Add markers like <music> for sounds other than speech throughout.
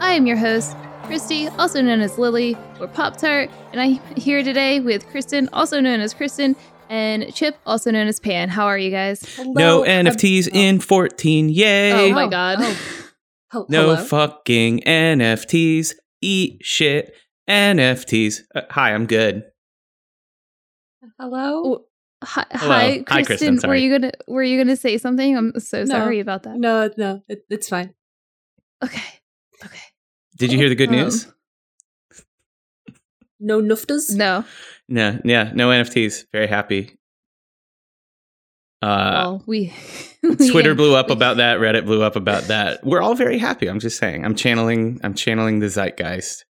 I am your host, Christy, also known as Lily or Pop Tart, and I'm here today with Kristen, also known as Kristen, and Chip, also known as Pan. How are you guys? No NFTs in 14. Yay. Oh my Oh, god. oh. Hel- No hello? fucking NFTs. Eat shit. NFTs. Uh, hi, I'm good. hello. Oh, Hi, Hello. hi, Hi, Kristen. Kristen, were you gonna Were you gonna say something? I'm so No. sorry about that. No, no, it, it's fine. Okay. Okay. Did you hear the good Um, news? No nuftas. No. No, yeah, no NFTs. Very happy. Uh, well, <laughs> we. Twitter blew up we- about that. Reddit blew up about that. We're all very happy. I'm just saying. I'm channeling. I'm channeling the zeitgeist.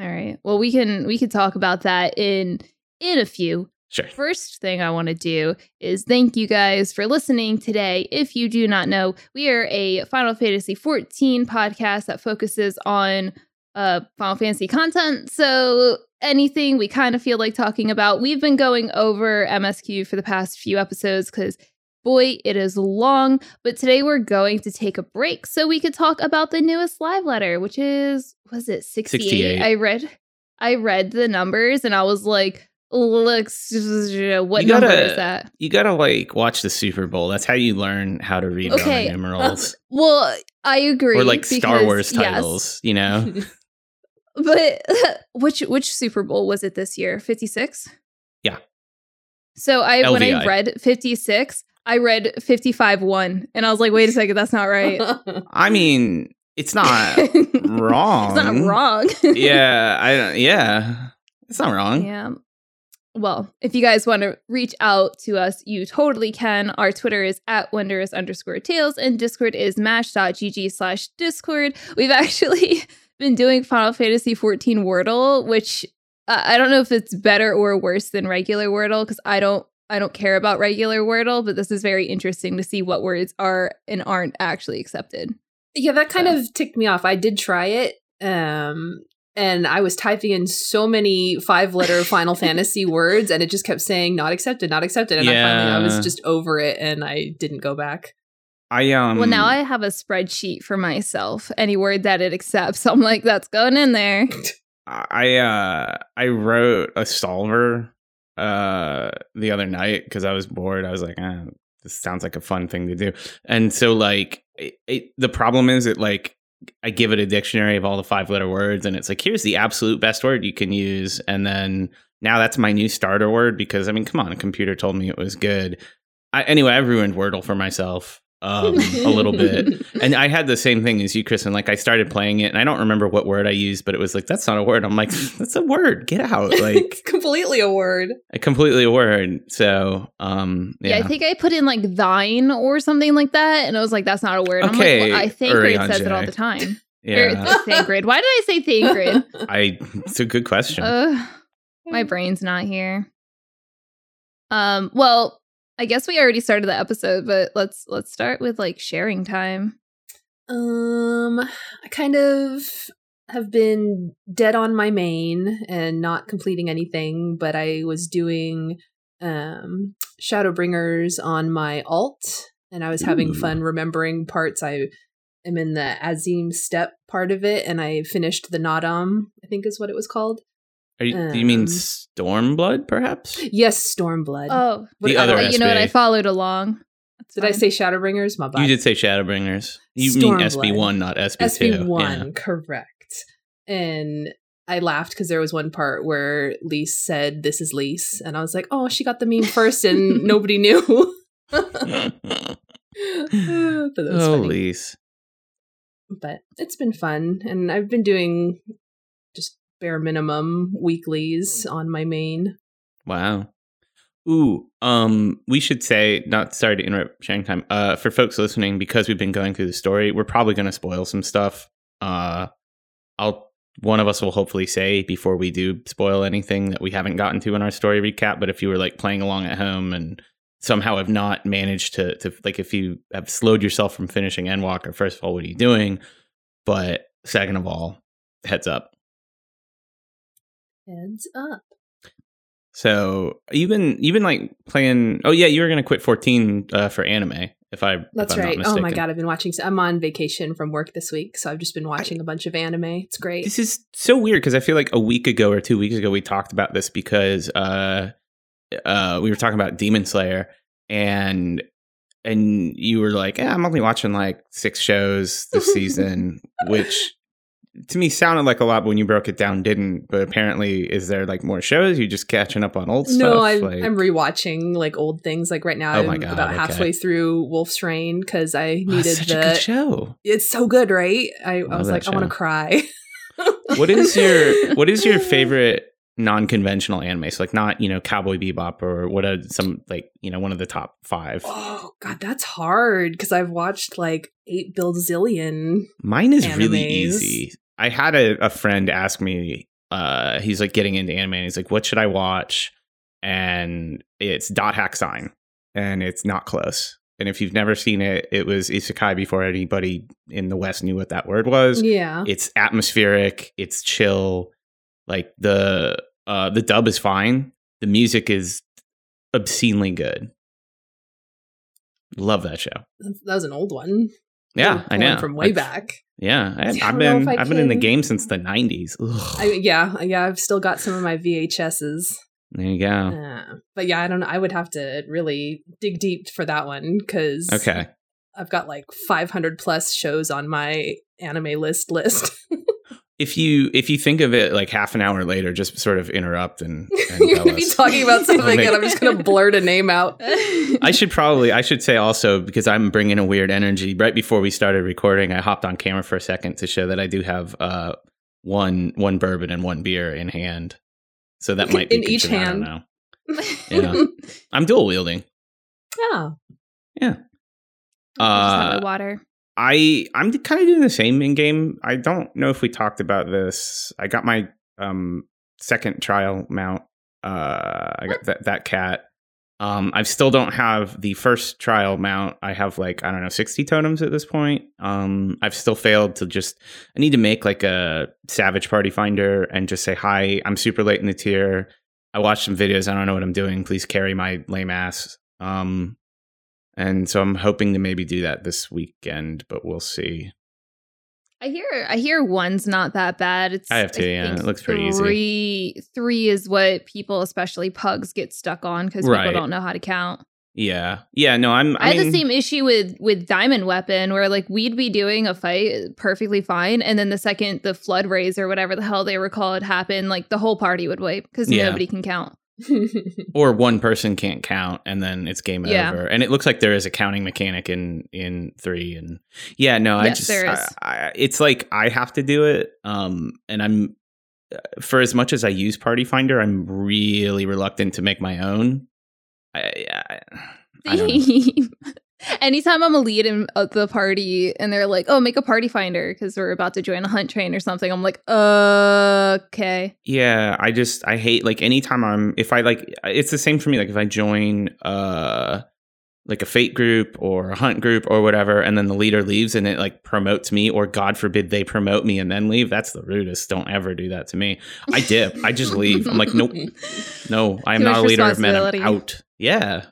All right. Well, we can we can talk about that in in a few. Sure. First thing I want to do is thank you guys for listening today. If you do not know, we are a Final Fantasy 14 podcast that focuses on uh Final Fantasy content. So anything we kind of feel like talking about, we've been going over MSQ for the past few episodes cuz boy, it is long, but today we're going to take a break so we could talk about the newest live letter, which is was it 68? 68. I read I read the numbers and I was like, look, <laughs> what You number gotta- is that? You gotta like watch the Super Bowl. That's how you learn how to read Okay. Roman numerals <laughs> Well, I agree. or like Star because- Wars yes. titles. You know. <laughs> But which which Super Bowl was it this year? 56? Yeah. So I when I read 56, I read 55-1 and I was like, wait a second, that's not right. I mean, it's not wrong. It's not wrong. yeah, I don't. Yeah, it's not wrong. Yeah. Well, if you guys want to reach out to us, you totally can. Our Twitter is at wondrous underscore tails and Discord is mash.gg slash discord. We've <laughs> actually been doing Final Fantasy 14 Wordle, which uh, I don't know if it's better or worse than regular Wordle because I don't I don't care about regular Wordle, but this is very interesting to see what words are and aren't actually accepted. yeah, that kind So. of ticked me off. I did try it, um, and I was typing in so many five-letter <laughs> Final Fantasy words, and it just kept saying "not accepted, not accepted," and I finally I was just over it, and I didn't go back. I um. well, now I have a spreadsheet for myself. Any word that it accepts, <laughs> I'm like, that's going in there. <laughs> I uh I wrote a solver uh the other night because I was bored. I was like, ah, this sounds like a fun thing to do. And so like it, it, the problem is it like I give it a dictionary of all the five letter words and it's like here's the absolute best word you can use and then now that's my new starter word because I mean come on a computer told me it was good. I, anyway, I've ruined Wordle for myself um, a little bit. <laughs> And I had the same thing as you, Kristen. Like I started playing it, and I don't remember what word I used, but it was like that's not a word. I'm like, <laughs> that's a word. Get out! <laughs> Like completely a word. a completely a word. So, um, Yeah. yeah. I think I put in like thine or something like that, and I was like, "That's not a word." I'm Okay, like, well, I think Urianger. says it all the time. Or yeah. Thangrid. Why did I say Thangrid? I. It's a good question. Ugh, my brain's not here. Um. Well, I guess we already started the episode, but let's let's start with like sharing time. Um, I kind of have been dead on my main and not completing anything, but I was doing um Shadowbringers on my alt, and I was having Ooh. fun remembering parts. I am in the Azim Steppe part of it, and I finished the Naadam, I think is what it was called. Are you, do you mean um, Stormblood, perhaps? Yes, Stormblood. Oh, The other don't- you know what? I followed along. That's Did I say Shadowbringers? My bad. You did say Shadowbringers. You mean SB one, not SB two. SB one, correct. And I laughed because there was one part where Lyse said, "This is Lyse," and I was like, "Oh, she got the meme first, and <laughs> nobody knew." <laughs> but that was oh, funny. Lyse. But it's been fun, and I've been doing just bare minimum weeklies on my main. Wow. Ooh, um, we should say, not sorry to interrupt sharing time. Uh, for folks listening, because we've been going through the story, we're probably going to spoil some stuff. Uh, I'll one of us will hopefully say before we do spoil anything that we haven't gotten to in our story recap. But if you were like playing along at home and somehow have not managed to to like if you have slowed yourself from finishing Endwalker, first of all, what are you doing? But second of all, heads up. Heads up. So you've been you've been like playing. Oh yeah, you were gonna quit fourteen uh, for anime. If I That's if I'm right. Not Oh my god, I've been watching. I'm on vacation from work this week, so I've just been watching a bunch of anime. It's great. This is so weird because I feel like a week ago or two weeks ago we talked about this because uh, uh, we were talking about Demon Slayer and and you were like, yeah, I'm only watching like six shows this <laughs> season, which to me sounded like a lot. But when you broke it down, didn't. But apparently, is there like more shows? You just catching up on old stuff? No, I'm, like, I'm rewatching like old things. Like right now, Oh I'm God, about okay. halfway through Wolf's Rain because I Oh, needed it's such the. a good show. It's so good, right? I, I was like, I want to cry. What is your What is your <laughs> favorite non-conventional anime? So like not you know Cowboy Bebop or what are some like you know one of the top five. Oh God, that's hard because I've watched like eight bilzillion. Mine is really easy. I had a, a friend ask me, uh, he's like getting into anime and he's like, what should I watch? And it's Dot Hack Sign and it's not close. And if you've never seen it, it was isekai before anybody in the West knew what that word was. Yeah, It's atmospheric, it's chill. Like the uh the dub is fine. The music is obscenely good. Love that show. that was an old one. Yeah, I know. from way back. Yeah, <laughs> I, I've been I've been in the game since the '90s. I, yeah, yeah. I've still got some of my VHSs. there you go. Uh, but yeah, I don't know. I would have to really dig deep for that one because Okay, I've got like 500 plus shows on my anime list list. <laughs> if you if you think of it like half an hour later, just sort of interrupt and, and <laughs> You're gonna be talking about something, and I'm just gonna blurt a name out. <laughs> I should probably I should say also because I'm bringing a weird energy. Right before we started recording, I hopped on camera for a second to show that I do have uh one one bourbon and one beer in hand. So that might be In each I hand. know. <laughs> Yeah. I'm dual wielding. Oh, Yeah. Just have Uh, water. I I'm kind of doing the same in game. I don't know if we talked about this. I got my um second trial mount. Uh, I got that that cat. Um, I still don't have the first trial mount. I have like I don't know sixty totems at this point. Um, I've still failed to just. I need to make like a savage party finder and just say hi. I'm super late in the tier. I watched some videos. I don't know what I'm doing. Please carry my lame ass. Um, and so I'm hoping to maybe do that this weekend, but we'll see. I hear I hear one's not that bad. It's I have to, yeah, it looks pretty easy. three, Three is what people, especially pugs, get stuck on because Right. people don't know how to count. Yeah, yeah. No, I'm. I, I, had mean, the same issue with with diamond weapon where like we'd be doing a fight perfectly fine, and then the second the flood rays or whatever the hell they were called happened, like the whole party would wipe because Yeah. nobody can count. <laughs> or one person can't count, and then it's game Yeah. over. And it looks like there is a counting mechanic in in three, and yeah, no, I Yes, just. I, I, it's like I have to do it. Um, and I'm uh, for as much as I use Party Finder, I'm really reluctant to make my own. I, I, I don't know. Same. <laughs> Anytime I'm a lead in uh, the party and they're like, "Oh, make a party finder" because we're about to join a hunt train or something, I'm like, "Okay." Yeah, I just I hate like anytime I'm if I like it's the same for me like if I join uh like a fate group or a hunt group or whatever and then the leader leaves and it like promotes me or god forbid they promote me and then leave that's the rudest. Don't ever do that to me. I dip i just leave. I'm like nope. <laughs> No i am not a leader of men. I'm out. Yeah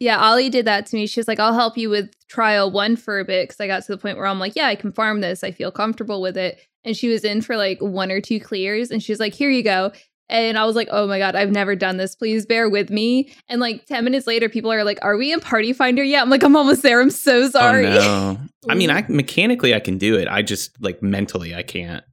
Yeah, Ollie did that to me. She was like, I'll help you with trial one for a bit because I got to the point where I'm like, yeah, I can farm this. I feel comfortable with it. And she was in for like one or two clears and she's like, here you go. And I was like, oh my God, I've never done this. Please bear with me. And like 10 minutes later, people are like, are we in Party Finder yet? I'm like, I'm almost there. I'm so oh, sorry. oh no i mean <laughs> i mechanically i can do it i just like mentally i can't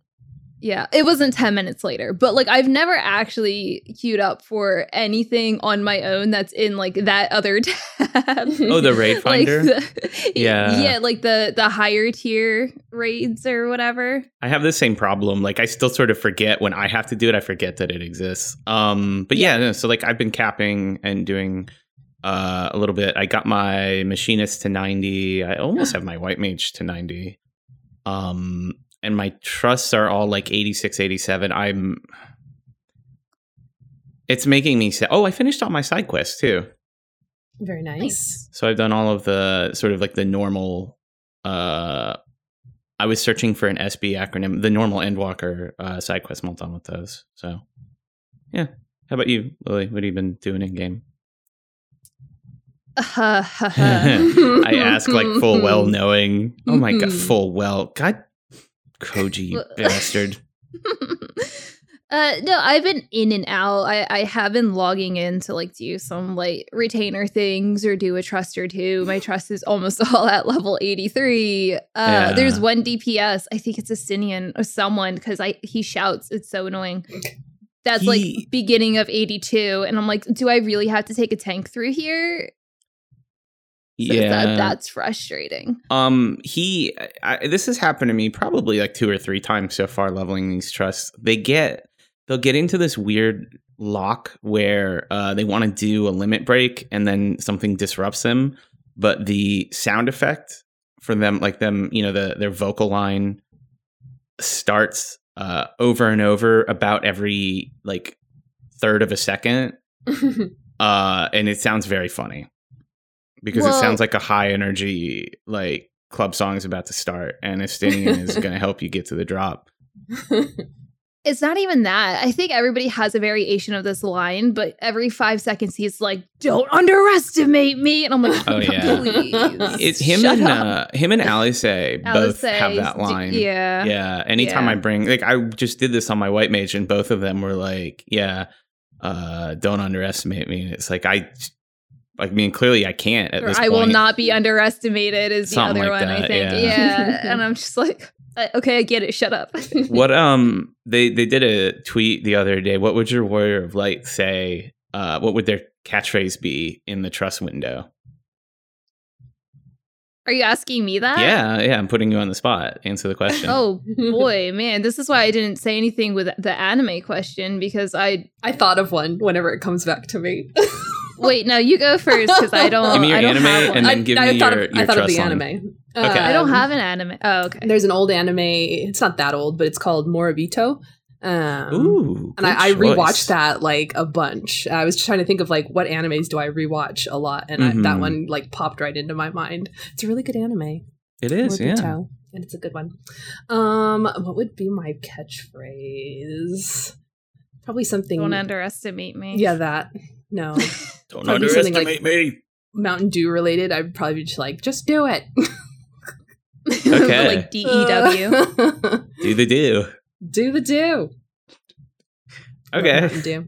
Yeah, it wasn't 10 minutes later, but like I've never actually queued up for anything on my own that's in like that other <laughs> tab. oh the raid <laughs> Like finder the- <laughs> Yeah. Yeah, like the the higher tier raids or whatever. I have the same problem. Like I still sort of forget when I have to do it. I forget that it exists. Um, but yeah, no, so like I've been capping and doing uh, a little bit. I got my machinist to ninety. I almost <gasps> have my white mage to ninety. Um, and my trusts are all like 86, 87. I'm. It's making me say, oh, I finished all my side quests too. Very nice. Nice. So I've done all of the sort of like the normal. Uh, I was searching for an SB acronym, the normal Endwalker uh, side quest. I'm done with those. So, yeah. How about you, Lily? What have you been doing in game? <laughs> <laughs> I ask like full well knowing. Oh my god, Mhm. full well. God, Koji <laughs> bastard. uh no i've been in and out. I i have been logging in to like do some like retainer things or do a trust or two. My <laughs> trust is almost <laughs> all at level 83 uh Yeah. there's one dps i think it's Estinian or someone because i he shouts. It's so annoying. That's He- like beginning of 82 and i'm like do i really have to take a tank through here So Yeah. that, that's frustrating Um, he, I, this has happened to me probably like two or three times so far. Leveling these trusts, they get they'll get into this weird lock where uh, they want to do a limit break and then something disrupts them, but the sound effect for them, like them, you know, the their vocal line starts uh, over and over about every like third of a second, <laughs> uh, and it sounds very funny because it sounds like a high energy like club song is about to start, and Estinian is going <laughs> to help you get to the drop. It's not even that. I think everybody has a variation of this line, but every five seconds he's like, "Don't underestimate me," and I'm like, Oh, yeah. <laughs> please, It's him shut and up." uh, him and Alisaie both Alisaie have says, that d- line. Yeah, yeah. Anytime Yeah. I bring like I just did this on my white mage, and both of them were like, "Yeah, uh, don't underestimate me." And it's like I, I mean, clearly I can't at Or this I point. will not be underestimated is the Something other like one. I think. yeah. Yeah, <laughs> and I'm just like, uh, okay, I get it. Shut up. <laughs> what um they they did a tweet the other day. What would your warrior of light say? Uh, what would their catchphrase be in the trust window? Are you asking me that? yeah, yeah. I'm putting you on the spot. Answer the question. Oh <laughs> boy, man, this is why I didn't say anything with the anime question because I I thought of one whenever it comes back to me. Wait. No, you go first because I don't. <laughs> Give me your I don't anime and then give I me thought your, of, your I thought of trust the line. anime. Okay. I don't Um, have an anime. Oh, okay. There's an old anime. It's not that old, but it's called Moribito. Um, Ooh, and I, I rewatched that like a bunch. I was just trying to think of like what animes do I rewatch a lot, and I, Mhm. that one like popped right into my mind. It's a really good anime. It is, yeah. And it's a good one. Um, what would be my catchphrase? Probably something. Don't underestimate me. yeah, that. No, <laughs> Don't Probably something underestimate me. Mountain Dew related. I'd probably be just like, just do it. <laughs> Okay. like D E W. <laughs> Do the do. do the do. Okay. Mountain Dew.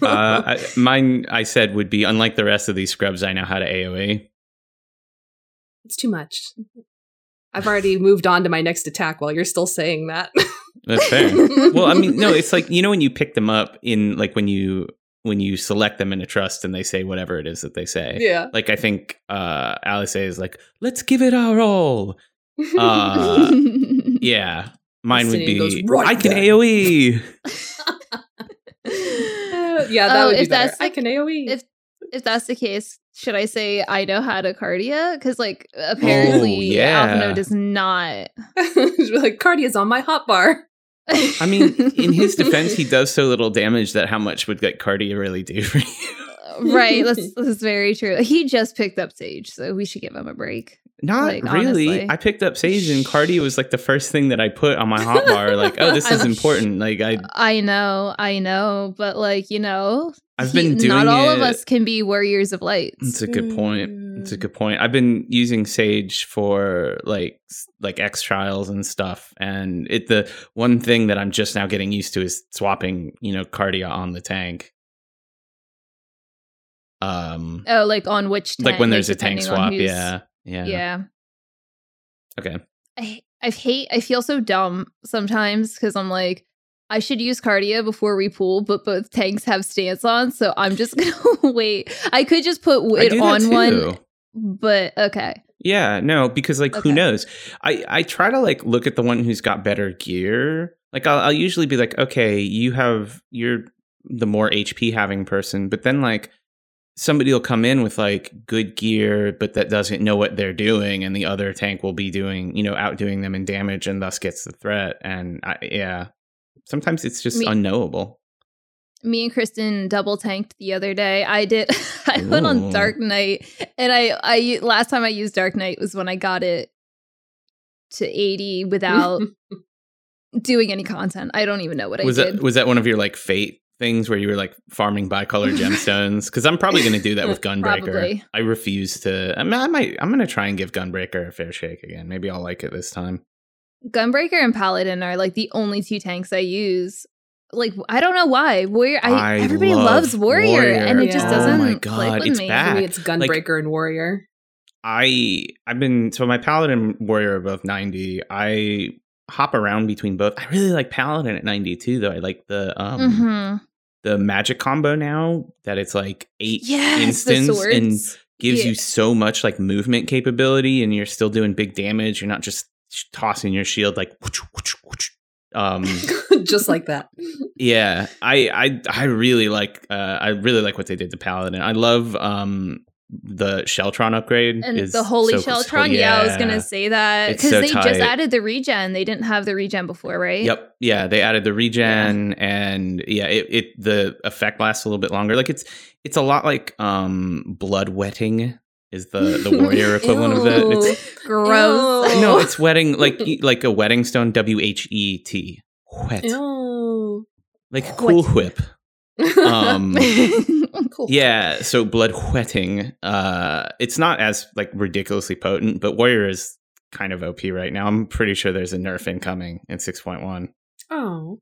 uh, I, mine, I said, would be unlike the rest of these scrubs. I know how to AOE. it's too much. I've already moved on to my next attack while you're still saying that. That's fair. well, I mean, no, it's like you know when you pick them up in like when you when you select them in a trust and they say whatever it is that they say. yeah. Like I think uh Alisaie is like, let's give it our all. <laughs> Uh, Yeah. Mine would be goes, "Right I can then." AOE. Uh, <laughs> yeah, that Oh, would be if better. that's I the- can AOE. if if that's the case, should I say I know how to cardia? Because like apparently Oh, yeah. Alphinaud does not. <laughs> Just be like Cardia's on my hotbar. I mean, in his <laughs> defense, he does so little damage that how much would like Cardia really do for you? Uh, right, that's <laughs> that's very true. He just picked up Sage, so we should give him a break. Not Like, really. honestly. I picked up Sage and Cardia was like the first thing that I put on my hotbar. <laughs> Like, oh, this is important. Like, I I know, I know, but like you know, I've he- been doing not all of us can be warriors of light. That's a good point. Mm. It's a good point. I've been using Sage for like like X trials and stuff, and it the one thing that I'm just now getting used to is swapping, you know, Cardia on the tank. Um, Oh, like on which like when tank, there's a tank swap, yeah, yeah, yeah. Okay, I I hate I feel so dumb sometimes because I'm like I should use cardia before we pool, but both tanks have stance on, so I'm just <laughs> gonna wait. I could just put it on one. But okay. Yeah, no, because like Okay. who knows? I I try to like look at the one who's got better gear. Like I'll, I'll usually be like, okay, you have you're the more HP having person, but then like somebody will come in with like good gear, but that doesn't know what they're doing, and the other tank will be doing, you know, outdoing them in damage, and thus gets the threat. And I, yeah, sometimes it's just Me- unknowable. Me and Kristen double tanked the other day. I did. <laughs> I went on Dark Knight, and I I last time I used Dark Knight was when I got it to eighty without <laughs> doing any content. I don't even know what was I that did. was that one of your like fate things where you were like farming bicolor gemstones? Because I'm probably going to do that with <laughs> Gunbreaker. Probably. I refuse to. I, mean, I might. I'm going to try and give Gunbreaker a fair shake again. Maybe I'll like it this time. Gunbreaker and Paladin are like the only two tanks I use. Like I don't know why. Warrior. I, I everybody love loves Warrior, Warrior. and it just doesn't Oh my God, with it's me. bad. For me, it's Gunbreaker and Warrior. I I've been so my Paladin Warrior above 90. I hop around between both. I really like Paladin at 92 though. I like the um Mhm. the magic combo now that it's like eight Yes, instants and gives Yeah. you so much like movement capability and you're still doing big damage. You're not just tossing your shield like whoosh, whoosh, whoosh. Um <laughs> Just like that. yeah i i i really like uh i really like what they did to paladin i love um the sheltron upgrade and the holy so- Sheltron. Yeah, I was gonna say that because so they tight. just added the regen. They didn't have the regen before, right? Yep. Yeah, they added the regen and yeah, it, it the effect lasts a little bit longer. Like it's it's a lot like um Bloodwhetting is the the warrior <laughs> equivalent of it. It's Gross. Ew. no, it's whetting like <laughs> like a wedding stone W H E T. Wet. Ew. Like cool whip. Um <laughs> cool. Yeah, so blood wetting. Uh it's not as like ridiculously potent, but warrior is kind of OP right now. I'm pretty sure there's a nerf incoming in 6.1. Oh.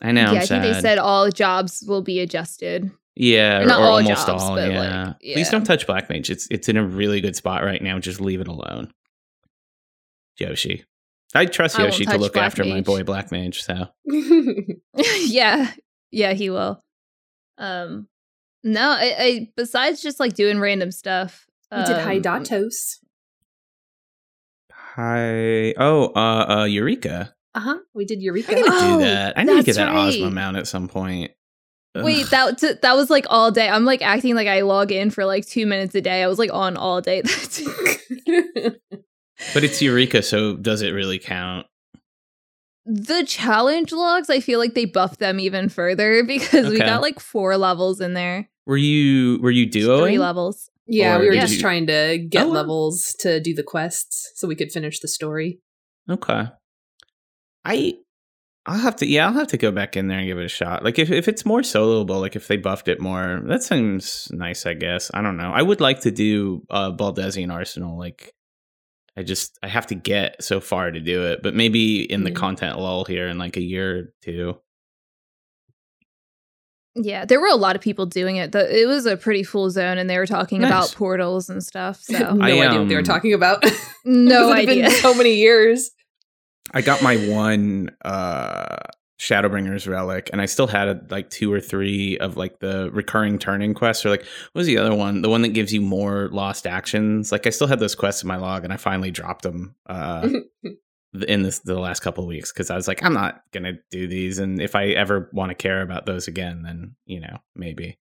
I know. yeah, I'm I think they said all jobs will be adjusted. Yeah, Or or, not or all almost jobs, all. but, Yeah. like, Please don't touch Black Mage. It's it's in a really good spot right now. Just leave it alone. Yoshi. I trust I Yoshi to look Black after my boy Black Mage. So <laughs> yeah, yeah, he will. Um, no, I, I besides just like doing random stuff. we did um, Hydatos. hi. Oh, uh, uh, Eureka. Uh huh. We did Eureka. I Eureka. need to Oh, do that. I need to get that right. Ozma mount at some point. Ugh. Wait, that t- that was like all day. I'm like acting like I log in for like two minutes a day. I was like on all day. <laughs> <laughs> but it's Eureka, so does it really count? the challenge logs, I feel like they buffed them even further <laughs> because we got like four levels in there, Were you were you three duoing? levels. yeah, Or we were just you- trying to get Oh, levels to do the quests so we could finish the story. Okay. I I'll have to yeah, I'll have to go back in there and give it a shot. Like if, if it's more soloable, like if they buffed it more, that seems nice, I guess. I don't know. I would like to do uh Baldesion Arsenal. Like I just I have to get so far to do it. But maybe in the Yeah. content lull here in like a year or two. Yeah, there were a lot of people doing it. The, it was a pretty full zone, and they were talking Nice. about portals and stuff. no <laughs> So I, idea what they were um, talking about. <laughs> no Because it had been idea. so many years. I got my one uh Shadowbringers relic, and I still had like two or three of like the recurring turning quests, or like what was the other one? The one that gives you more lost actions. Like I still had those quests in my log, and I finally dropped them uh, <laughs> in this the last couple of weeks because I was like, I'm not gonna do these, and if I ever want to care about those again, then you know maybe.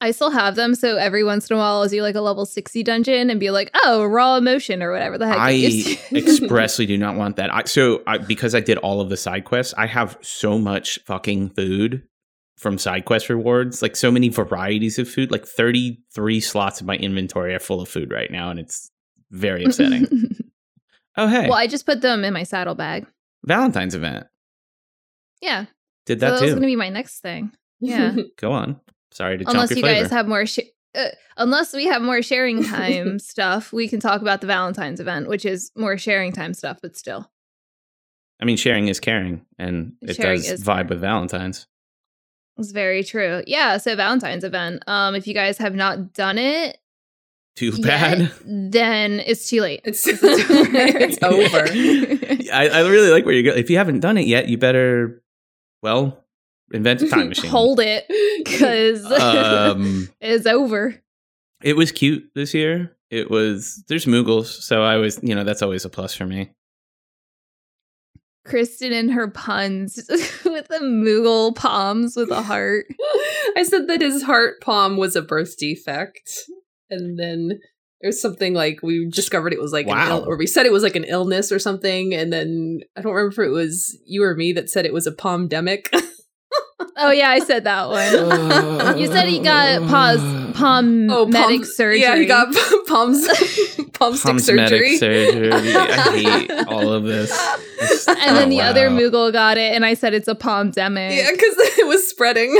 I still have them, so every once in a while I'll do like a level 60 dungeon and be like, oh, raw emotion or whatever the heck. I it gives you. <laughs> expressly do not want that. I, so I, because I did all of the side quests, I have so much fucking food from side quest rewards, like so many varieties of food. Like thirty three slots of my inventory are full of food right now, and it's very upsetting. <laughs> oh hey, well, I just put them in my saddlebag. Valentine's event Yeah. did So that that was going to be my next thing. Yeah. Go on. Sorry to unless jump you flavor. guys have more sh- uh, unless we have more sharing <laughs> time stuff we can talk about the valentine's event which is more sharing time stuff but still I mean, sharing is caring, and it Sharing does vibe caring. with Valentine's. it's very true yeah so valentine's event um if you guys have not done it Too yet, bad. then it's too late It's, <laughs> it's over. <laughs> I, I really like where you're going. If you haven't done it yet, you better, well, invent a time <laughs> machine. hold it <laughs> because <laughs> um, it's over it was cute this year. It was there's Moogles, so I was you know that's always a plus for me. kristen and her puns with with the Moogle palms with a heart. I said that his heart palm was a birth defect, and then there's something like we discovered it was like an Wow. Ill- or we said it was like an illness or something, and then I don't remember if it was you or me that said it was a palmdemic. Oh yeah, I said that one. You said he got pause palm oh, medic palm- surgery. Yeah, he got <laughs> palms palm stick Palmsmetic surgery. surgery. I hate <laughs> all of this. It's- and then oh, the other wow. Moogle got it, and I said it's a palmdemic. Yeah, because <laughs> it was spreading.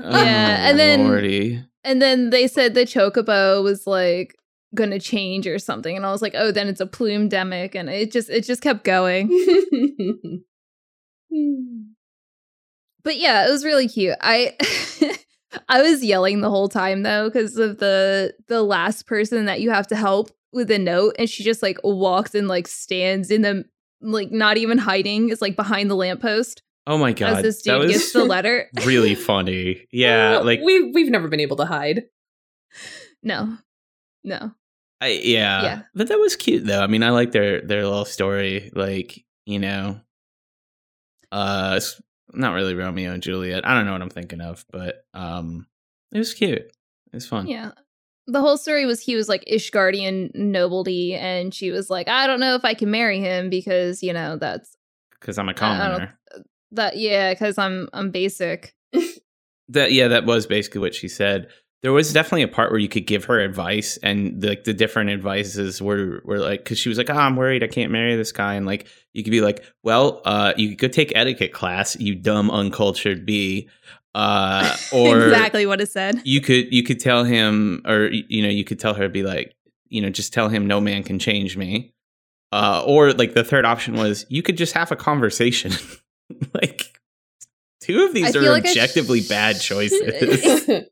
Oh, yeah, Oh, and then- Lordy. And then they said the chocobo was like gonna change or something, and I was like, oh, then it's a plume demic, and it just it just kept going. But yeah, it was really cute. I <laughs> I was yelling the whole time though because of the the last person that you have to help with a note, and she just like walks and like stands in the like not even hiding, is like behind the lamppost Oh my god. as this that dude was gets the letter. <laughs> really funny. <laughs> Yeah, like we we've never been able to hide. No, no. I, yeah. Yeah. But that was cute though. I mean, I like their their little story. Like, you know, uh, not really Romeo and Juliet. I don't know what I'm thinking of, but um, it was cute. It was fun. Yeah. The whole story was he was like Ishgardian nobility, and she was like, I don't know if I can marry him because you know that's Because I'm a commoner. that yeah because I'm I'm basic. <laughs> That yeah, that was basically what she said. There was definitely a part where you could give her advice, and the, like the different advices were were like because she was like, "Oh, I'm worried I can't marry this guy," and like you could be like, "Well, uh, you could take etiquette class, you dumb uncultured bee," uh, <laughs> or exactly what it said. you could you could tell him, or you know, you could tell her be like, you know, just tell him no man can change me, uh, or like the third option was you could just have a conversation, <laughs> like. Two of these I are like objectively sh- bad <laughs> choices.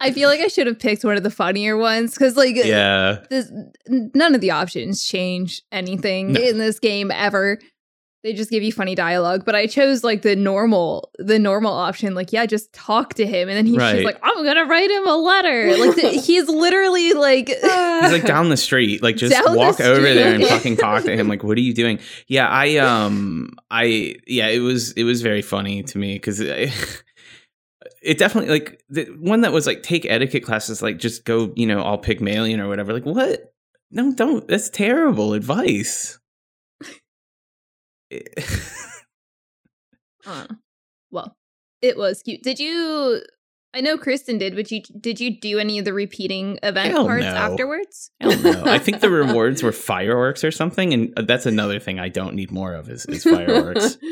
I feel like I should have picked one of the funnier ones because like yeah. this none of the options change anything No. in this game ever. They just give you funny dialogue, but I chose like the normal, the normal option. Like, yeah, just talk to him, and then he's Right. like, "I'm gonna write him a letter." Like, the, <laughs> he's literally like, He's like down the street, like just Down the walk over there and fucking talk to him. Like, what are you doing? Yeah, I <laughs> um, I yeah, it was it was very funny to me because <laughs> it, it definitely like the one that was like take etiquette classes, like just go, you know, all Pygmalion or whatever. Like, what? No, don't. That's terrible advice. <laughs> Uh, well, it was cute. Did you? I know Kristen did, but you did you do any of the repeating event Hell parts no. afterwards? Hell no. I think the <laughs> rewards were fireworks or something, and uh, that's another thing I don't need more of is, is fireworks. <laughs>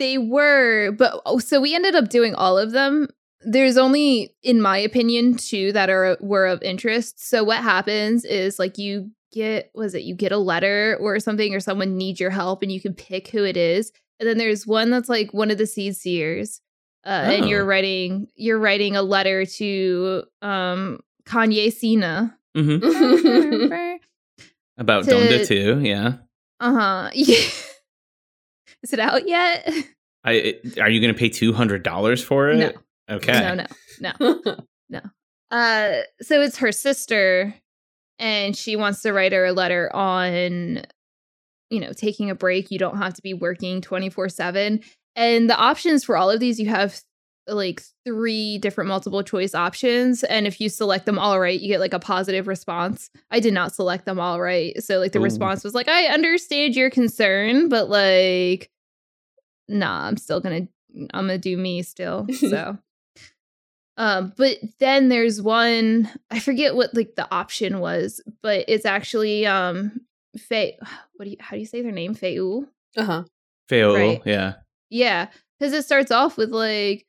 They were, but oh, so we ended up doing all of them. There's only, in my opinion, two that are were of interest. So what happens is like you get was it you get a letter or something or someone needs your help and you can pick who it is. And then there's one that's like one of the seed seers. Uh, and you're Oh. writing you're writing a letter to um Kan-E-Senna. hmm <laughs> About To- Donda too, yeah. Uh-huh. <laughs> Yeah. Is it out yet? <laughs> I it- are you going to pay two hundred dollars for it? No. Okay. No, no. No. No. Uh, so it's her sister, and she wants to write her a letter on, you know, taking a break. You don't have to be working 24 7. And the options for all of these, you have like three different multiple choice options. And if you select them all right, you get like a positive response. I did not select them all right. So, like, the Ooh. response was like, I understand your concern, but like, nah, I'm still gonna, I'm gonna do me still. <laughs> So. Um, but then there's one I forget what like the option was, but it's actually um Faye. <sighs> What do you how do you say their name? Fayu? uh-huh. Fail, Right. yeah. Yeah, because it starts off with like,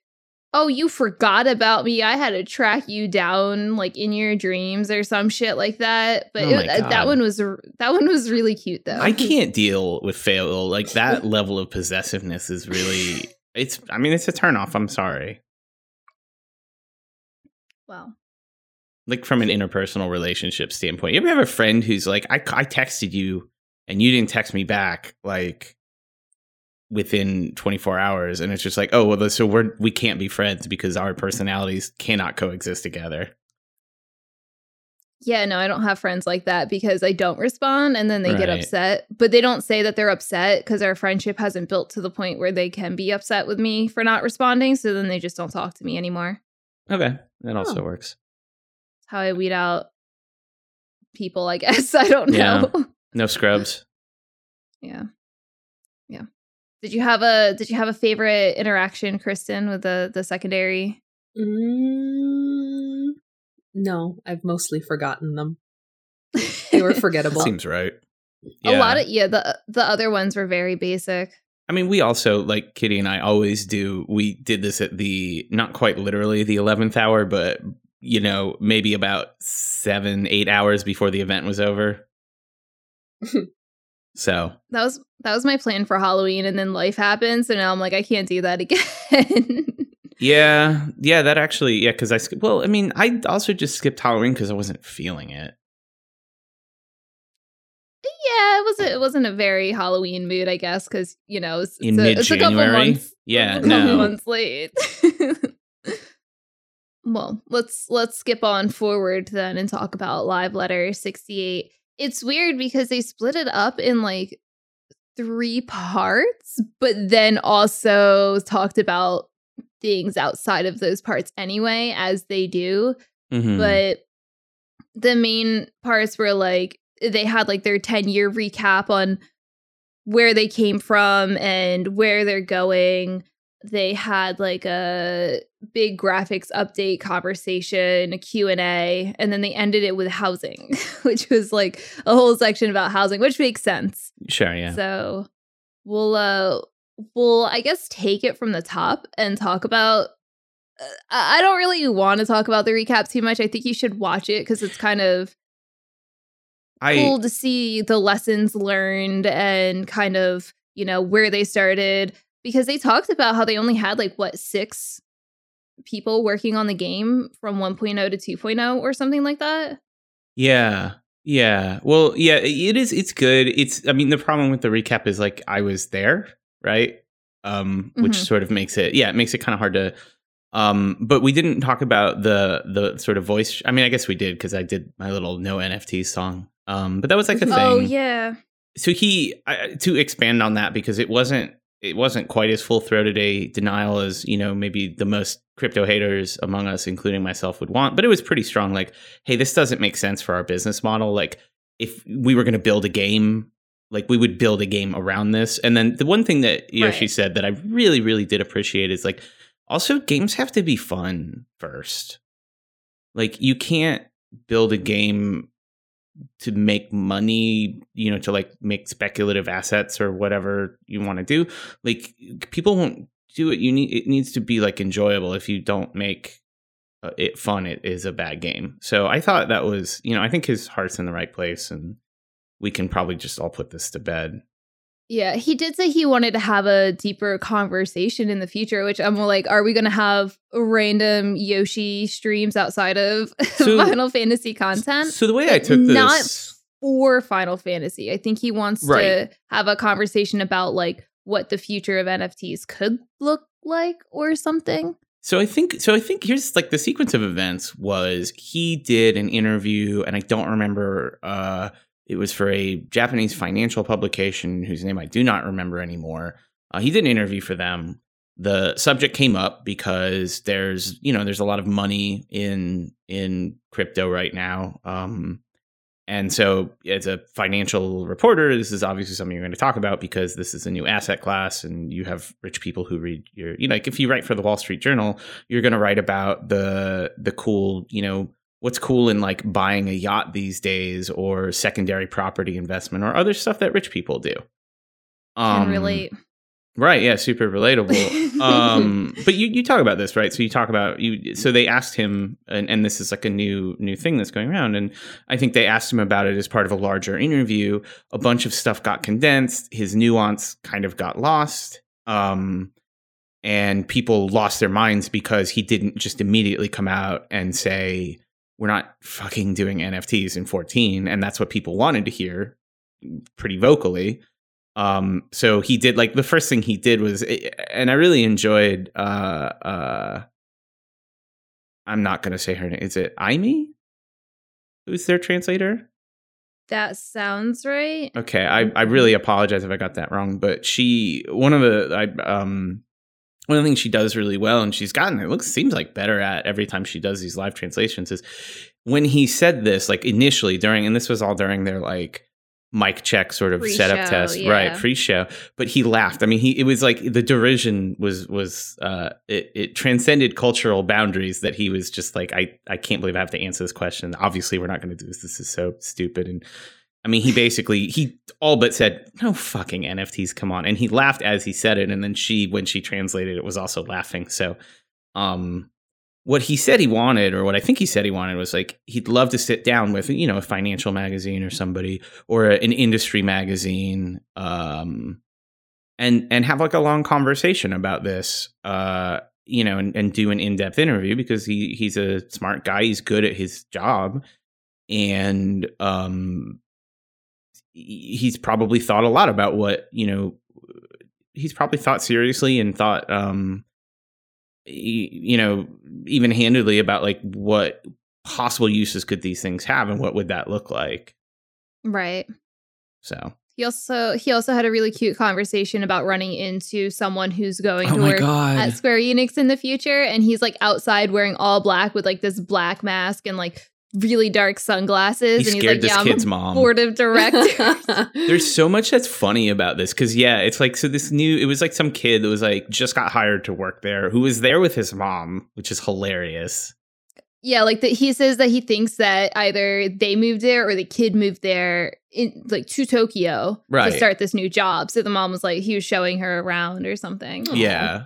"Oh, you forgot about me. I had to track you down like in your dreams or some shit like that." But Oh it- uh, that one was that one was really cute though. I can't deal with fail. Like that level of possessiveness is really. It's. I mean, it's a turnoff. I'm sorry. Wow. Like from an interpersonal relationship standpoint, you ever have a friend who's like, I, I texted you and you didn't text me back like within 24 hours, and it's just like, oh well, so we're we can't be friends because our personalities cannot coexist together. Yeah, no, I don't have friends like that because I don't respond and then they get upset. But they don't say that they're upset because our friendship hasn't built to the point where they can be upset with me for not responding. So then they just don't talk to me anymore. Okay, that also Oh. works. How I weed out people, I guess. <laughs> I don't Yeah. know. No scrubs. <laughs> yeah. Yeah. Did you have a did you have a favorite interaction, Kristen, with the the secondary? Mm, no, I've mostly forgotten them. They were <laughs> forgettable. Seems right. A lot of yeah, the the other ones were very basic. I mean, we also like Kitty and I always do. We did this at the not quite literally the eleventh hour, but you know, maybe about seven, eight hours before the event was over. <laughs> so That was that was my plan for Halloween, and then life happened. So now I'm like, I can't do that again. <laughs> yeah, yeah, that actually, yeah, because I sk- well, I mean, I also just skipped Halloween because I wasn't feeling it. yeah, it wasn't it wasn't a very Halloween mood, I guess, because you know it's, In it's, a, it's a couple months. Yeah, <laughs> a couple no. months late. <laughs> well, let's let's skip on forward then and talk about Live Letter 68. It's weird because they split it up in like three parts, but then also talked about things outside of those parts anyway, as they do. Mhm. but the main parts were like they had like their 10 year recap on where they came from and where they're going they had like a big graphics update conversation a q&a and then they ended it with housing <laughs> which was like a whole section about housing which makes sense sure, yeah. so we'll uh we'll I guess take it from the top and talk about uh, I don't really want to talk about the recap too much. I think you should watch it because it's kind of I cool to see the lessons learned and kind of, you know, where they started because they talked about how they only had like what, six people working on the game from 1.0 to 2.0 or something like that. Yeah. Yeah. Well, yeah, it is it's good. It's I mean the problem with the recap is like I was there, right? Um which Mhm. sort of makes it yeah, it makes it kind of hard to um but we didn't talk about the the sort of voice I mean I guess we did cuz I did my little no NFT song. Um but that was like a thing. Oh yeah. So he I, to expand on that because it wasn't it wasn't quite as full throated a denial as you know maybe the most crypto haters among us, including myself, would want. But it was pretty strong. Like, hey, this doesn't make sense for our business model. Like, if we were going to build a game, like we would build a game around this. And then the one thing that Yoshi Right. said that I really, really did appreciate is like, also games have to be fun first. Like, you can't build a game to make money, you know, to like make speculative assets or whatever you want to do. Like people won't do it. You need it needs to be like enjoyable. If you don't make uh, it fun, it is a bad game. So I thought that was, you know, I think his heart's in the right place, and we can probably just all put this to bed. Yeah, he did say he wanted to have a deeper conversation in the future, which I'm like, are we going to have random Yoshi streams outside of <laughs> So- Final Fantasy content? So the way I took this, Not for Final Fantasy. I think he wants to have a conversation about like what the future of NFTs could look like or something. So I think so I think here's like the sequence of events was he did an interview and I don't remember uh it was for a Japanese financial publication whose name I do not remember anymore. Uh, he did an interview for them. The subject came up because there's you know there's a lot of money in in crypto right now. Um and so as a financial reporter, this is obviously something you're going to talk about because this is a new asset class and you have rich people who read your you know like if you write for the Wall Street Journal, you're going to write about the the cool, you know, what's cool in like buying a yacht these days or secondary property investment or other stuff that rich people do. Can relate. Right, yeah, super relatable. <laughs> um but you you talk about this, right? So you talk about you so they asked him and, and this is like a new new thing that's going around and I think they asked him about it as part of a larger interview. A bunch of stuff got condensed, his nuance kind of got lost. Um and people lost their minds because he didn't just immediately come out and say we're not fucking doing NFTs in 14 and that's what people wanted to hear pretty vocally um so he did like the first thing he did was and i really enjoyed uh uh i'm not gonna say her name is it Amy? who's their translator. That sounds right. Okay, I, I really apologize if I got that wrong, but she one of the I um one of the things she does really well, and she's gotten it looks seems like better at every time she does these live translations is when he said this like initially during and this was all during their like mic check sort of Pre-show, setup test yeah. right pre-show but he laughed. I mean he it was like the derision was was uh it, it transcended cultural boundaries that he was just like i i can't believe i have to answer this question. Obviously we're not going to do this. This is so stupid and i mean he basically he all but said no fucking nfts come on. And he laughed as he said it and then she when she translated it was also laughing. So um what he said he wanted or what i think he said he wanted was like he'd love to sit down with you know a financial magazine or somebody or a, an industry magazine um and and have like a long conversation about this uh you know and, and do an in-depth interview because he he's a smart guy he's good at his job and um he's probably thought a lot about what you know he's probably thought seriously and thought um you know even handedly about like what possible uses could these things have and what would that look like Right. so He also he also had a really cute conversation about running into someone who's going Oh to work God. at Square Enix in the future, and he's like outside wearing all black with like this black mask and like really dark sunglasses, he and he's like, this "Yeah, kid's I'm a mom board of directors." <laughs> <laughs> There's so much that's funny about this because yeah, it's like so this new it was like some kid that was like just got hired to work there who was there with his mom, which is hilarious. yeah, like the, he says that he thinks that either they moved there or the kid moved there in like to Tokyo Right. to start this new job. So the mom was like he was showing her around or something. Yeah.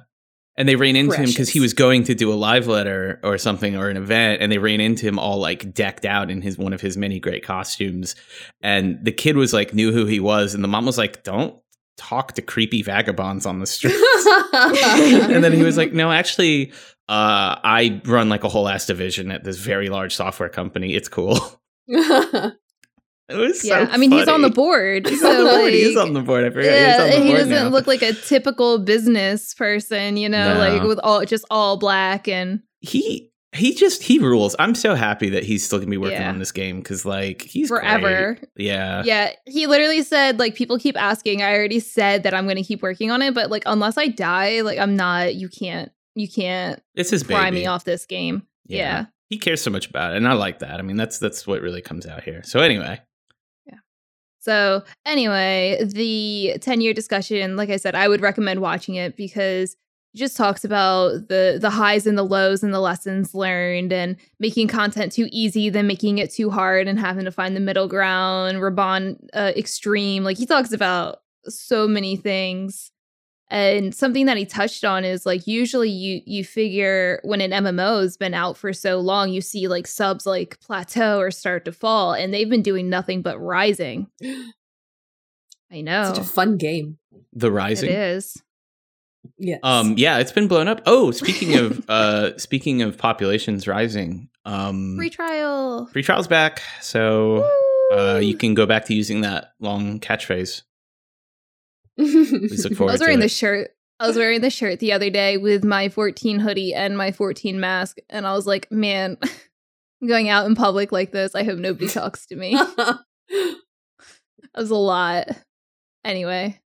And they ran into him because he was going to do a live letter or something or an event, and they ran into him all like decked out in his one of his many great costumes. And the kid was like knew who he was, and the mom was like, "Don't talk to creepy vagabonds on the <laughs> street." and then he was like, "No, actually, uh, I run like a whole ass division at this very large software company. It's cool." <laughs> It was Yeah, so I mean he's on the board. <laughs> He's so on the board. He is on the board. I forgot. Yeah, he's on the he doesn't now. look like a typical business person, you know, No. like with all just all black and he he just he rules. I'm so happy that he's still gonna be working Yeah. on this game because like he's forever. great. Yeah. Yeah, he literally said like people keep asking. I already said that I'm to keep working on it, but like unless I die, like I'm not. You can't. You can't It's his pry baby. me off this game. Yeah. He cares so much about it, and I like that. I mean, that's that's what really comes out here. So anyway, So anyway, the 10 year discussion, like I said, I would recommend watching it because it just talks about the the highs and the lows and the lessons learned and making content too easy, then making it too hard and having to find the middle ground, Raban uh, extreme. Like he talks about so many things. And something that he touched on is like usually you you figure when an MMO has been out for so long, you see like subs like plateau or start to fall, and they've been doing nothing but rising. <gasps> I know Such a fun game. the rising. is. Yes. Um, yeah, it's been blown up. Oh, <laughs> speaking of uh, speaking of populations rising, um, Free trial. free trials back. So uh, you can go back to using that long catchphrase. Please look <laughs> I forward was to wearing the shirt. I was wearing the shirt the other day with my 14 hoodie and my 14 mask, and I was like, man, I'm <laughs> going out in public like this. I hope nobody talks to me. <laughs> That was a lot. Anyway.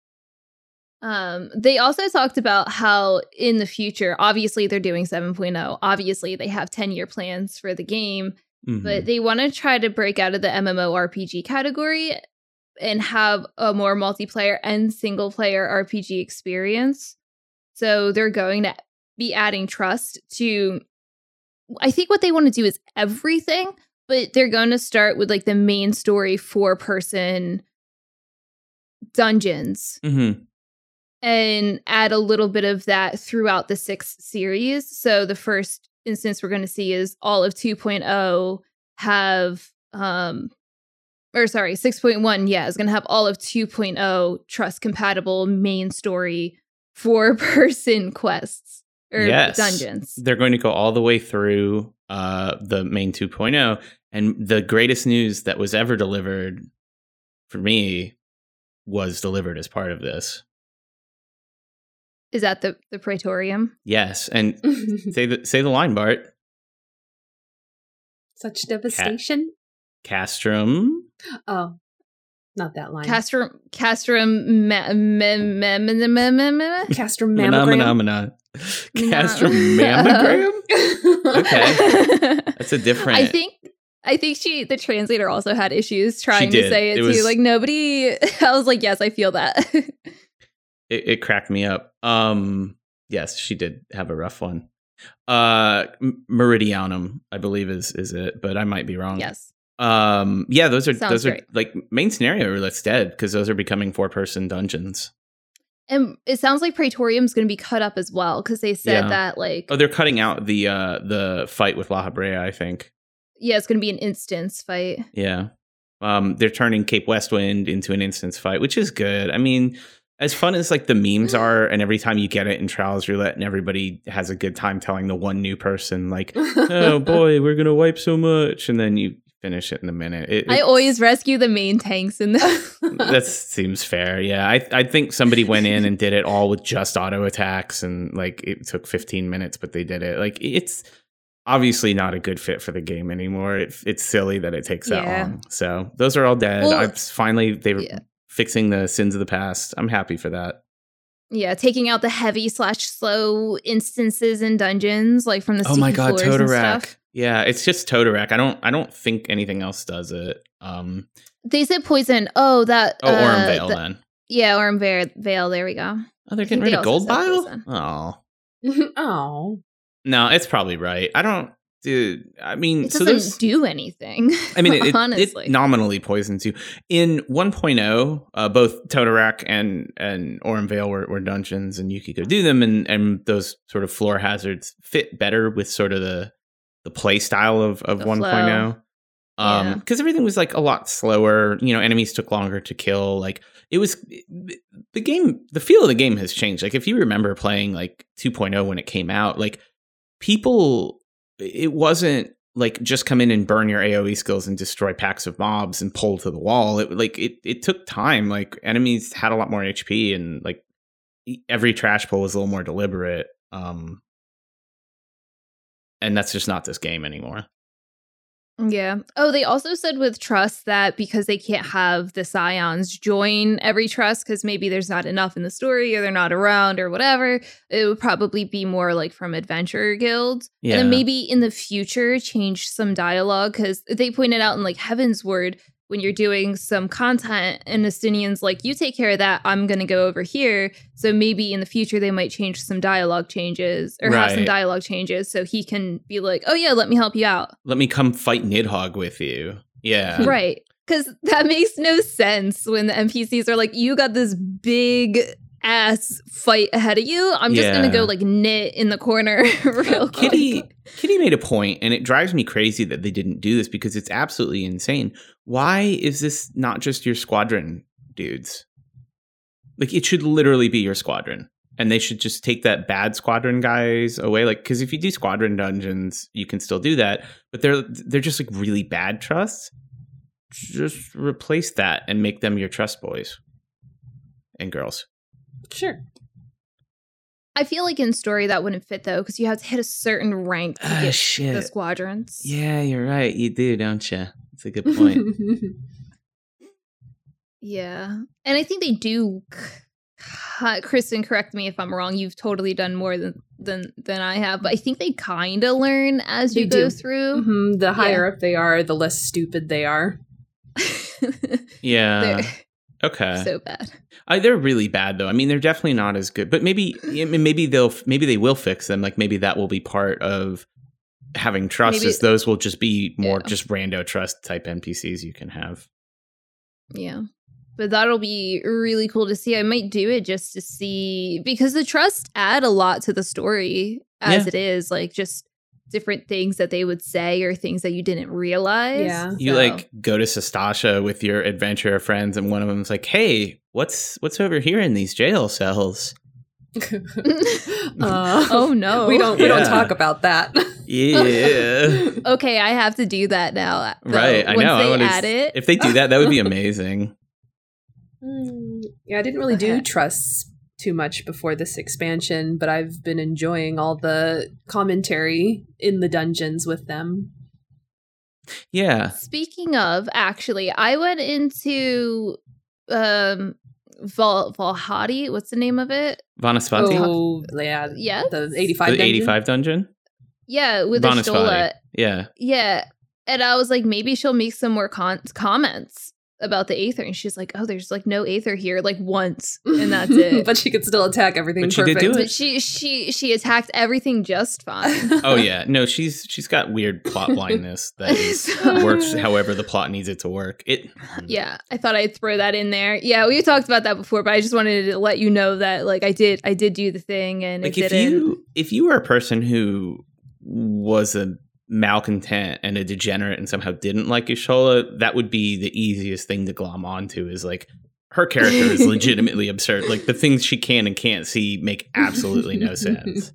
Um, they also talked about how in the future, obviously they're doing 7.0. Obviously, they have 10 year plans for the game, Mhm. but they want to try to break out of the MMORPG category and have a more multiplayer and single player RPG experience. So they're going to be adding trust to I think what they want to do is everything, but they're going to start with like the main story four person dungeons Mhm. and add a little bit of that throughout the six series. So the first instance we're going to see is all of 2.0 have um or sorry, 6.1 yeah, is going to have all of 2.0 trust compatible main story four <laughs> person quests or Yes. dungeons. they're going to go all the way through uh, the main 2.0 and the greatest news that was ever delivered for me was delivered as part of this Is that the the praetorium? yes and <laughs> say the say the line bart Such devastation. Castrum. Oh, not that line. Castrum, Castrum, ma- me- me- me- me- me- me- me- Castrum mammogram. Castrum <laughs> mammogram. okay, <laughs> that's a different. I think. I think she, the translator, also had issues trying to say it, it too. Like nobody. <laughs> I was like, yes, I feel that. it, it cracked me up. Um, yes, she did have a rough one. Uh, Meridianum, I believe is is it, but I might be wrong. Yes. Um, yeah, those are Sounds those are like main scenario that's dead because those are becoming four person dungeons. And it sounds like Praetorium's gonna be cut up as well, because they said Yeah. that like Oh, they're cutting out the uh the fight with Lahabrea, I think. yeah, it's gonna be an instance fight. Yeah. Um, they're turning Cape Westwind into an instance fight, which is good. I mean, as fun as like the memes are, and every time you get it in Trials Roulette, and everybody has a good time telling the one new person like, <laughs> "Oh boy, we're gonna wipe so much," and then you finish it in a minute. It, I always rescue the main tanks in this. <laughs> that seems fair. Yeah, I I think somebody went in and did it all with just auto attacks, and like it took 15 minutes, but they did it. Like it's obviously not a good fit for the game anymore. It, it's silly that it takes that Yeah. long. So those are all dead. Well, I've finally they were yeah. fixing the sins of the past. I'm happy for that. yeah, taking out the heavy slash slow instances in dungeons, like from the oh my god, Totorak. Stuff. Yeah, it's just Totorak. I don't I don't think anything else does it. Um They said poison. Oh, that. oh, uh, Aurum Vale the- then. Yeah, Aurum Vale. Vale. There we go. Oh, they're getting think rid they of Gold said Bile? Oh. oh. No, it's probably right. I don't dude. I mean, It so doesn't there's do anything. I mean, <laughs> it, it, honestly. it nominally poisons you. In 1.0, uh, both Totorak and and Aurum Vale were, were dungeons, and you could go do them, and and those sort of floor hazards fit better with sort of the the play style of of The 1.0. flow. Um, Yeah. because everything was like a lot slower. You know, enemies took longer to kill. Like it was the game. The feel of the game has changed. Like if you remember playing like 2.0 when it came out, like people, it wasn't like just come in and burn your AOE skills and destroy packs of mobs and pull to the wall. It like it it took time. Like enemies had a lot more HP and like every trash pull was a little more deliberate. Um, and that's just not this game anymore. Yeah. Oh, they also said with trust that because they can't have the scions join every trust because maybe there's not enough in the story or they're not around or whatever, it would probably be more like from adventure guilds. And then maybe in the future change some dialogue because they pointed out in like Heavensward when you're doing some content and Estinian's like, you take care of that, I'm gonna go over here. So maybe in the future they might change some dialogue changes or have some dialogue changes so he can be like, Oh yeah, let me help you out. Let me come fight Nidhogg with you. Yeah. <laughs> Right. Because that <laughs> makes no sense when the NPCs are like, you got this big ass fight ahead of you. I'm just gonna go like knit in the corner <laughs> real quick. Kitty Kitty made a point, and it drives me crazy that they didn't do this because it's absolutely insane. Why is this not just your squadron dudes? Like it should literally be your squadron. And they should just take that bad squadron guys away. Like, because if you do squadron dungeons, you can still do that. But they're they're just like really bad trusts. Just replace that and make them your trust boys and girls. Sure. I feel like in story that wouldn't fit though, because you have to hit a certain rank to Ah, get the squadrons. Yeah, you're right. You do, don't you? That's a good point. <laughs> Yeah. And I think they do. c- Kristen, correct me if I'm wrong. You've totally done more than than than I have, but I think they kind of learn as They you go do. through. Mhm, The higher up they are, the less stupid they are. <laughs> Yeah. They're Okay. so bad. I, they're really bad though. I mean, they're definitely not as good. But maybe, maybe they'll, maybe they will fix them. Like maybe that will be part of having trust. Maybe- Is those will just be more Yeah. just rando trust type NPCs you can have. Yeah. But that'll be really cool to see. I might do it just to see because the trust add a lot to the story as Yeah. it is, like just different things that they would say or things that you didn't realize. Yeah. You So- like go to Sastasha with your adventurer friends, and one of them's like, "Hey, what's what's over here in these jail cells?" <laughs> <laughs> Uh, oh no. we don't we don't talk about that. Yeah. <laughs> Okay, I have to do that now. though. right. I Once know. I They wanna add s- it. If they do that, that would be amazing. Mm, yeah, I didn't really do Okay. trusts too much before this expansion, but I've been enjoying all the commentary in the dungeons with them. Yeah. Speaking of, actually, I went into um Val Valhadi. What's the name of it? Vanaspati. Oh, yeah. Yeah. The 85 the dungeon. 85 dungeon. Yeah, with the Vanaspati. Yeah. Yeah. And I was like, maybe she'll make some more con- comments about the Aether. And she's like, oh, there's like no Aether here, like once. <laughs> And that's it. but she could still attack everything But she did perfect. do it. But she she she attacked everything just fine. <laughs> Oh yeah. No, she's she's got weird plot blindness <laughs> that is So- works however the plot needs it to work. It Yeah, I thought I'd throw that in there. Yeah, we talked about that before, but I just wanted to let you know that like I did I did do the thing and like it if didn't. you if you were a person who was a malcontent and a degenerate and somehow didn't like Y'shtola, that would be the easiest thing to glom onto is like her character is <laughs> legitimately absurd. Like the things she can and can't see make absolutely no <laughs> sense.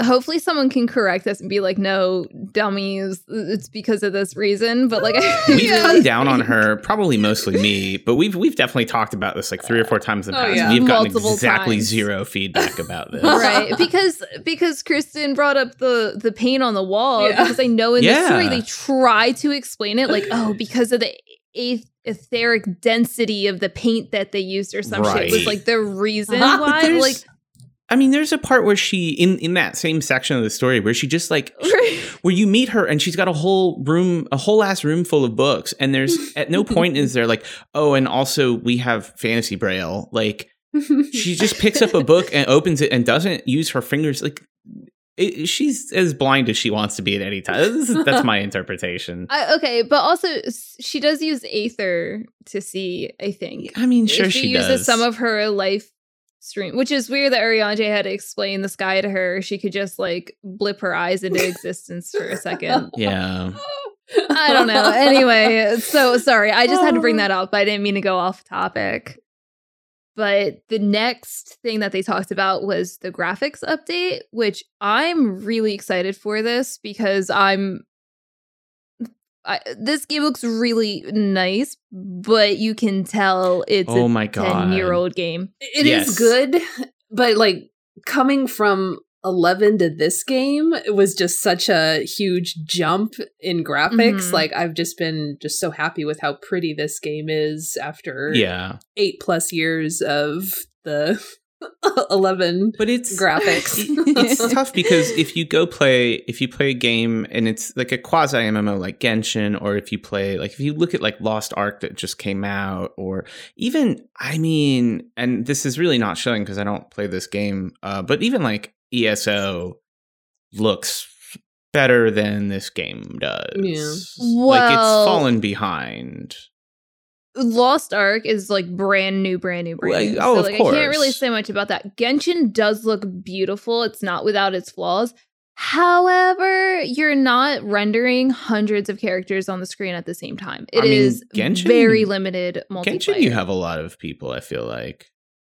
Hopefully, someone can correct us and be like, "No, dummies, it's because of this reason." But like, <laughs> <laughs> We've really come down on her, probably mostly me, but we've we've definitely talked about this like three or four times in the Oh, past. yeah. We've gotten Multiple exactly times. zero feedback about <laughs> this. right because because Kristen brought up the the paint on the wall Yeah. because I know in the story they try to explain it like oh because of the a- etheric density of the paint that they used or some shit was like the reason why like I mean, there's a part where she in in that same section of the story where she just like where you meet her and she's got a whole room, a whole ass room full of books, and there's at no point is there like, oh, and also we have fantasy braille. Like she just picks up a book and opens it and doesn't use her fingers. Like it, she's as blind as she wants to be at any time. This is- that's my interpretation. <laughs> I, okay but also she does use aether to see I think I mean, sure If she, uses does. some of her life stream which is weird that Ariane had to explain the sky to her she could just like blip her eyes into existence for a second <laughs> yeah. <laughs> I don't know. Anyway, so sorry. I just had to bring that <laughs> up. I didn't mean to go off topic. But the next thing that they talked about was the graphics update, which I'm really excited for this because I'm I, this game looks really nice, but you can tell it's Oh a my god. 10 year old game. It is Yes. good, but like coming from 11 to this game it was just such a huge jump in graphics Mhm. like i've just been just so happy with how pretty this game is after Yeah, eight plus years of the <laughs> 11 but it's graphics <laughs> it's <laughs> tough because if you go play if you play a game and it's like a quasi MMO like Genshin or if you play like if you look at like Lost Ark that just came out or even I mean and this is really not showing because I don't play this game uh but even like ESO looks better than this game does. Yeah. like it's fallen behind. Lost Ark is like brand new, brand new, brand Well, new. oh, so of like I can't really say much about that. Genshin does look beautiful. It's not without its flaws. However, you're not rendering hundreds of characters on the screen at the same time. It I mean, is Genshin- very limited multiplayer. Genshin, you have a lot of people. I feel like.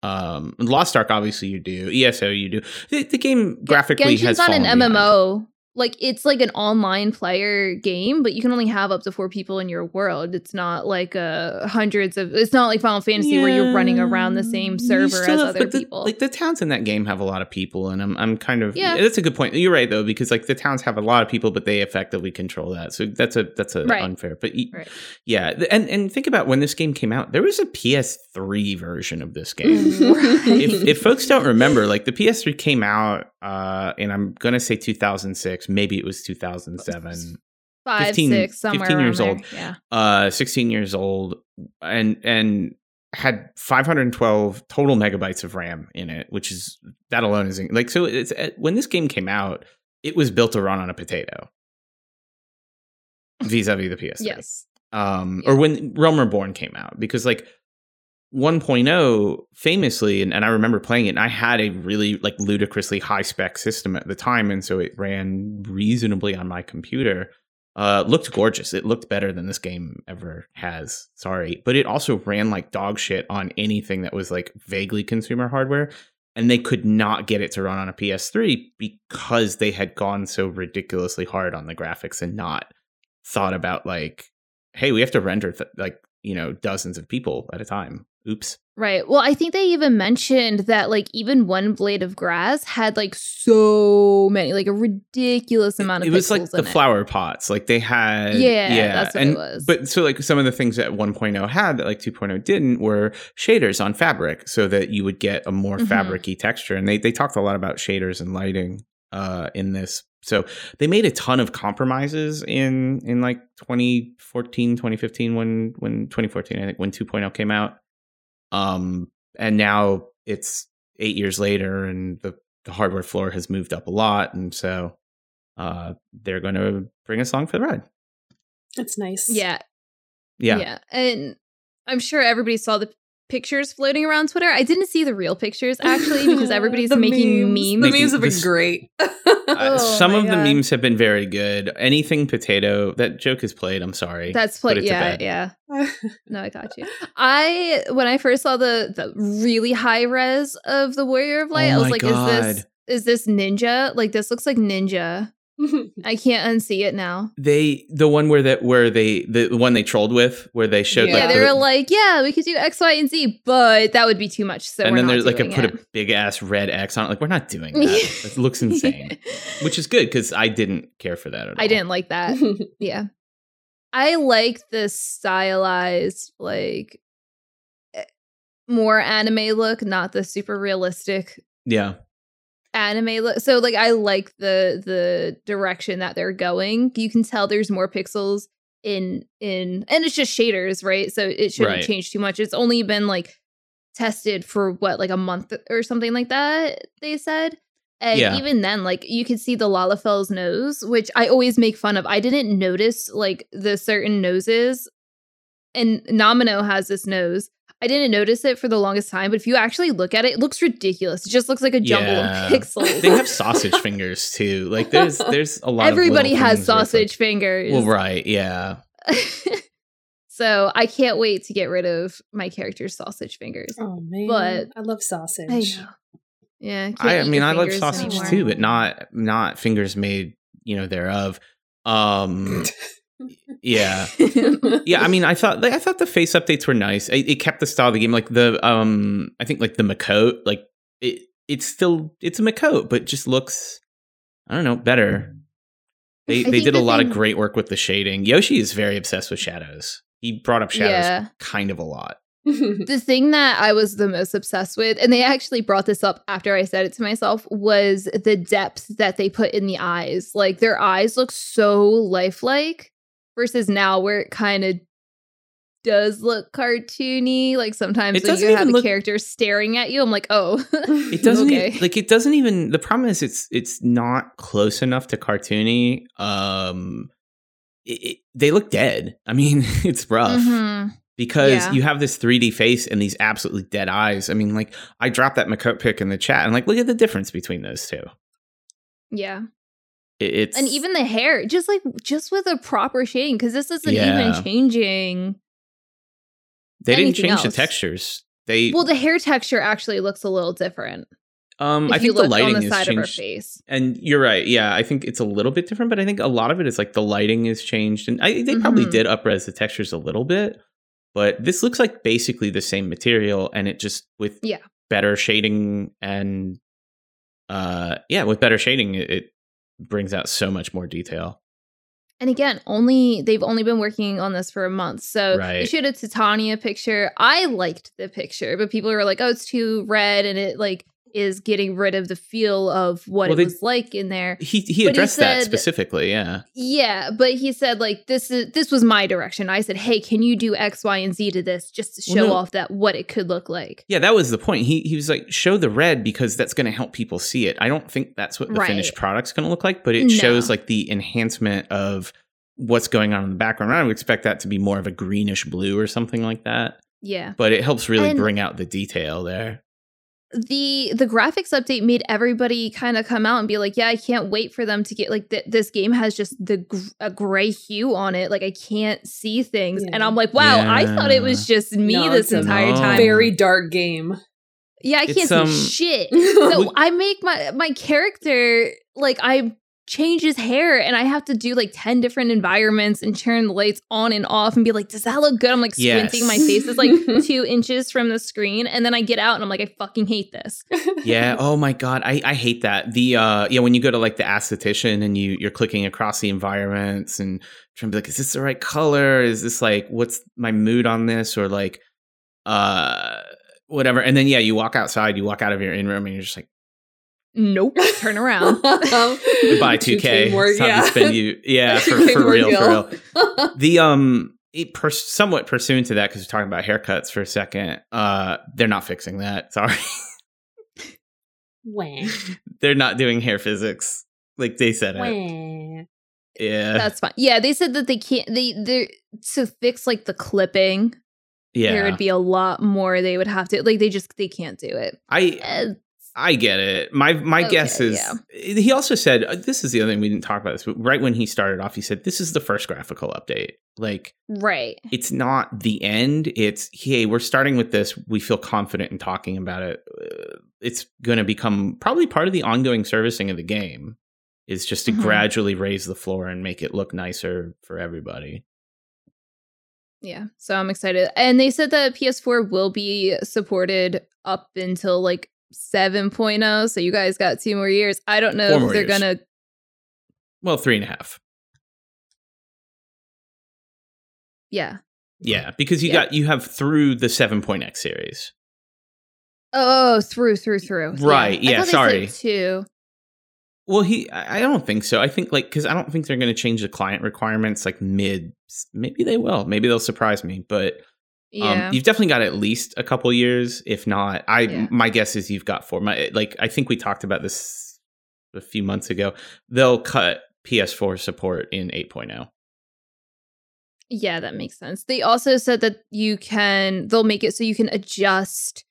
Um, Lost Ark, obviously you do. ESO, you do. The, the game graphically Genshin's has not an MMO. behind. MMO. Like it's like an online player game, but you can only have up to four people in your world. It's not like uh hundreds of. It's not like Final Fantasy where you're running around the same server as have- other but the- people. like the towns in that game have a lot of people, and I'm I'm kind of Yeah. That's a good point. You're right though, because like the towns have a lot of people, but they effectively control that. So that's a that's a Right. unfair. But y- Right. yeah, and and think about when this game came out. There was a PS3 version of this game. <laughs> Right. if, if folks don't remember, like the PS3 came out, uh, and I'm gonna say 2006, maybe it was 2007. five, 15 six, somewhere 15 years old. there. Yeah. uh 16 years old and and had 512 total megabytes of ram in it which is that alone is like so it's uh, when this game came out it was built to run on a potato vis-a-vis the ps3 Yes. um or when realm reborn came out because like 1.0 famously and, and i remember playing it and i had a really like ludicrously high spec system at the time and so it ran reasonably on my computer. Uh looked gorgeous. It looked better than this game ever has. Sorry. But it also ran like dog shit on anything that was like vaguely consumer hardware and they could not get it to run on a ps3 because they had gone so ridiculously hard on the graphics and not thought about like hey we have to render th- like you know dozens of people at a time Oops. Right. Well, I think they even mentioned that like even one blade of grass had like so many, like a ridiculous amount of. It was like the it. flower pots. Like they had Yeah, yeah, that's what it and was. but so like some of the things that 1.0 had that like 2.0 didn't were shaders on fabric so that you would get a more Mhm. fabricy texture. And they they talked a lot about shaders and lighting uh in this. So they made a ton of compromises in in like 2014, 2015 when when 2014 I think when 2.0 came out. Um and now it's 8 years later and the the hardware floor has moved up a lot and so uh they're going to bring a song for the ride. That's nice. Yeah, Yeah. yeah, and I'm sure everybody saw the pictures floating around Twitter. I didn't see the real pictures actually because <laughs> everybody's The making memes. The Making memes have been this- great. <laughs> Uh, Oh some my of the memes have been very good. Anything potato, that joke is played. I'm sorry. That's Put what. it to Yeah, yeah. <laughs> No, I got you. I when I first saw the the really high res of the Warrior of Light, Oh I was my like, is this is this ninja? Like this looks like ninja. <laughs> I can't unsee it now. they the one where that where they the one they trolled with where they showed Yeah, like they the- were like, yeah, we could do X, Y, and Z, but that would be too much. So and then there's like a put it. a big ass red X on it. Like we're not doing <laughs> that. it looks insane, which is good because I didn't care for that at all. I didn't like that. <laughs> Yeah. I like the stylized, like eh, more anime look, not the super realistic Yeah, anime look. So like I like the the direction that they're going. You can tell there's more pixels in in and it's just shaders, right? So it shouldn't Right. change too much. It's only been like tested for what like a month or something like that, they said. And Yeah. even then, like you could see the Lalafel's nose, which I always make fun of. I didn't notice like the certain noses, and Nomino has this nose. I didn't notice it for the longest time, but if you actually look at it, it looks ridiculous. It just looks like a jumble Yeah. of pixels. they have sausage <laughs> fingers too. Like there's there's a lot. Everybody little has things where it's sausage Like, fingers. well, right? Yeah. <laughs> so I can't wait to get rid of my character's sausage fingers. oh man, But- I love sausage. I. Yeah. I, I mean, I love sausage anymore. too, but not not fingers made, you know, thereof. Um, <laughs> yeah, <laughs> yeah. I mean, I thought like, I thought the face updates were nice. It, it kept the style of the game, like the um, I think like the Miqo'te, like it. It's still it's a Miqo'te, but just looks, I don't know, better. They I they did a the lot of great work with the shading. Yoshi is very obsessed with shadows. He brought up shadows Yeah. kind of a lot. <laughs> the thing that I was the most obsessed with, and they actually brought this up after I said it to myself, was the depth that they put in the eyes. Like their eyes look so lifelike versus now where it kind of does look cartoony. Like sometimes It when doesn't you have a look- character staring at you, I'm like, oh, It <laughs> doesn't okay. even, like it doesn't even the problem is it's it's not close enough to cartoony. Um it, it- they look dead. I mean, <laughs> it's rough Mhm. because Yeah. you have this 3D face and these absolutely dead eyes. I mean, like I dropped that Miqo'te pick in the chat and like look at the difference between those two. yeah. It, it's And even the hair, just like just with a proper shading, because this isn't Yeah. even changing. they didn't change the textures. They Well, the hair texture actually looks a little different. um I think the lighting on the is side of her changed. face. And you're right. Yeah, I think it's a little bit different, but I think a lot of it is like the lighting is changed, and I, they probably Mhm. did upres the textures a little bit. But this looks like basically the same material, and it just with Yeah. better shading and uh yeah, with better shading, it brings out so much more detail. And again, only they've only been working on this for a month. So they showed a Titania picture. I liked the picture, but people were like, "Oh, it's too red," and it like is getting rid of the feel of what Well, it they- was like in there. He he But he addressed that specifically. Yeah, Yeah, but he said like this is this was my direction. I said, "Hey, can you do X, Y, and Z to this just to Well, show no. off that what it could look like?" yeah, that was the point. He he was like, show the red because that's going to help people see it. I don't think that's what the Right. finished product's going to look like, but it No. shows like the enhancement of what's going on in the background. I would expect that to be more of a greenish blue or something like that, Yeah. but it helps really And- bring out the detail there. The the graphics update made everybody kind of come out and be like, "Yeah, I can't wait for them to get like th- this game has just the gr- a gray hue on it. Like I can't see things." And I'm like, "Wow, I thought it was just me No, this entire No. time." Very dark game. yeah, I It's, can't um, see shit. <laughs> So I make my my character like I change his hair and I have to do like 10 different environments and turn the lights on and off and be like, does that look good? I'm like squinting. Yes. My face is like <laughs> two inches from the screen. And then I get out and I'm like, I fucking hate this. yeah. <laughs> Oh my god, I, I hate that. The uh yeah, when you go to like the aesthetician and you you're clicking across the environments and trying to be like, is this the right color? Is this like what's my mood on this? Or like uh whatever. And then yeah, you walk outside, you walk out of your in room and you're just like, Nope. <laughs> Turn around. goodbye 2K. more, it's time yeah. to spend you yeah, <laughs> for, for more real, for real. The um it pers- somewhat pursuant to that because we're talking about haircuts for a second. Uh they're not fixing that. Sorry. Wah, <laughs> they're not doing hair physics. Like they said it. Yeah. That's fine. Yeah, they said that they can't they they to fix like the clipping, yeah. there would be a lot more they would have to like they just they can't do it. I Eh, I get it. My my guess is yeah. he also said uh, this is the other thing we didn't talk about this. But right when he started off, he said this is the first graphical update. Like right. it's not the end. It's hey, we're starting with this. We feel confident in talking about it. Uh, it's going to become probably part of the ongoing servicing of the game. Is just to Mhm. gradually raise the floor and make it look nicer for everybody. Yeah, so I'm excited. And they said that PS4 will be supported up until like 7.0. So you guys got two more years. I don't know if they're years. gonna. Well, three and a half. Yeah. Yeah, because you Yeah. got you have through the 7.x series. Oh, through, through, through. Right, yeah, thought sorry. Two. Well, he, I don't think so. I think like because I don't think they're going to change the client requirements like mid. Maybe they will. Maybe they'll surprise me. But Yeah. um, you've definitely got at least a couple years, if not. I Yeah. my guess is you've got four. My like I think we talked about this a few months ago. They'll cut PS4 support in oh. 8.0. Yeah, that makes sense. They also said that you can, they'll make it so you can adjust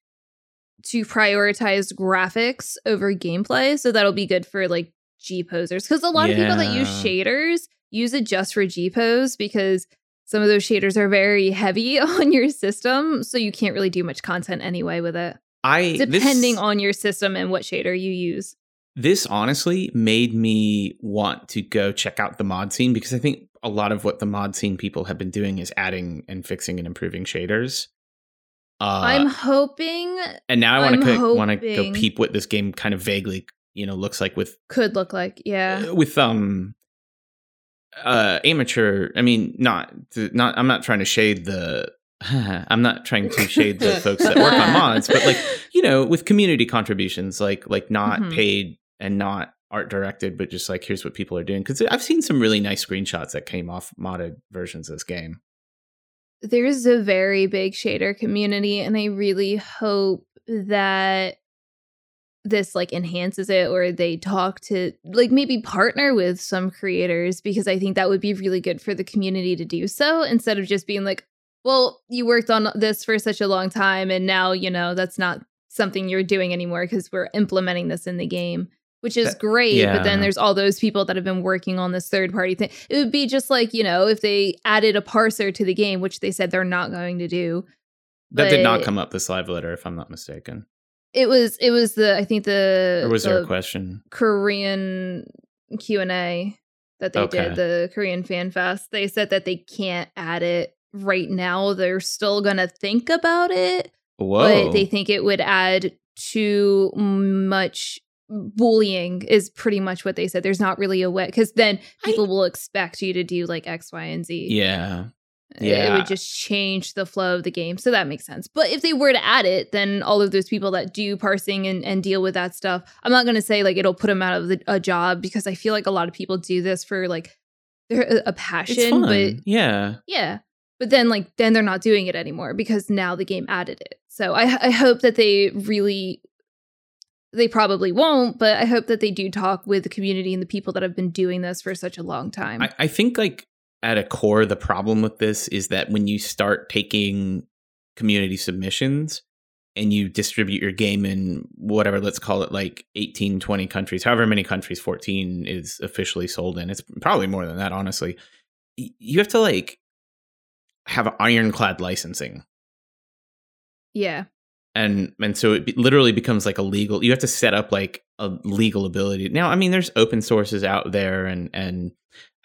to prioritize graphics over gameplay. So that'll be good for like G posers. Because a lot of people that use shaders use it just for G pose because some of those shaders are very heavy <laughs> on your system. So you can't really do much content anyway with it, I depending this, on your system and what shader you use. this honestly made me want to go check out the mod scene because I think a lot of what the mod scene people have been doing is adding and fixing and improving shaders. Uh, I'm hoping and now I want to want to go peep what this game kind of vaguely you know looks like with could look like, yeah. uh, with um uh amateur. I mean, not not. I'm not trying to shade the. <laughs> I'm not trying to shade the <laughs> folks that work on mods, but like you know, with community contributions, like like not Mhm. paid and not art directed, but just like here's what people are doing. Because I've seen some really nice screenshots that came off modded versions of this game. there's a very big shader community and i really hope that this like enhances it or they talk to like maybe partner with some creators because i think that would be really good for the community to do so instead of just being like well you worked on this for such a long time and now you know that's not something you're doing anymore because we're implementing this in the game which is That- great but then there's all those people that have been working on this third party thing it would be just like you know if they added a parser to the game which they said they're not going to do That did not come up this live letter, if I'm not mistaken. It was it was the i think the Or was there a question? korean q&a that they Okay. did the korean fan fest they said that they can't add it right now they're still gonna think about it Whoa! but they think it would add too much bullying is pretty much what they said there's not really a way because then I- people will expect you to do like x y and z yeah. It would just change the flow of the game so that makes sense but if they were to add it then all of those people that do parsing and, and deal with that stuff i'm not going to say like it'll put them out of the, a job because i feel like a lot of people do this for like their a passion but yeah. yeah. But then like then they're not doing it anymore because now the game added it. So I I hope that they really they probably won't, but I hope that they do talk with the community and the people that have been doing this for such a long time. I, I think like at a core, the problem with this is that when you start taking community submissions and you distribute your game in whatever, let's call it like 18, 20 countries, however many countries 14 is officially sold in. It's probably more than that, honestly. You have to like have ironclad licensing. yeah. and and so it literally becomes like a legal. You have to set up like a legal ability. Now, I mean, there's open sources out there, and and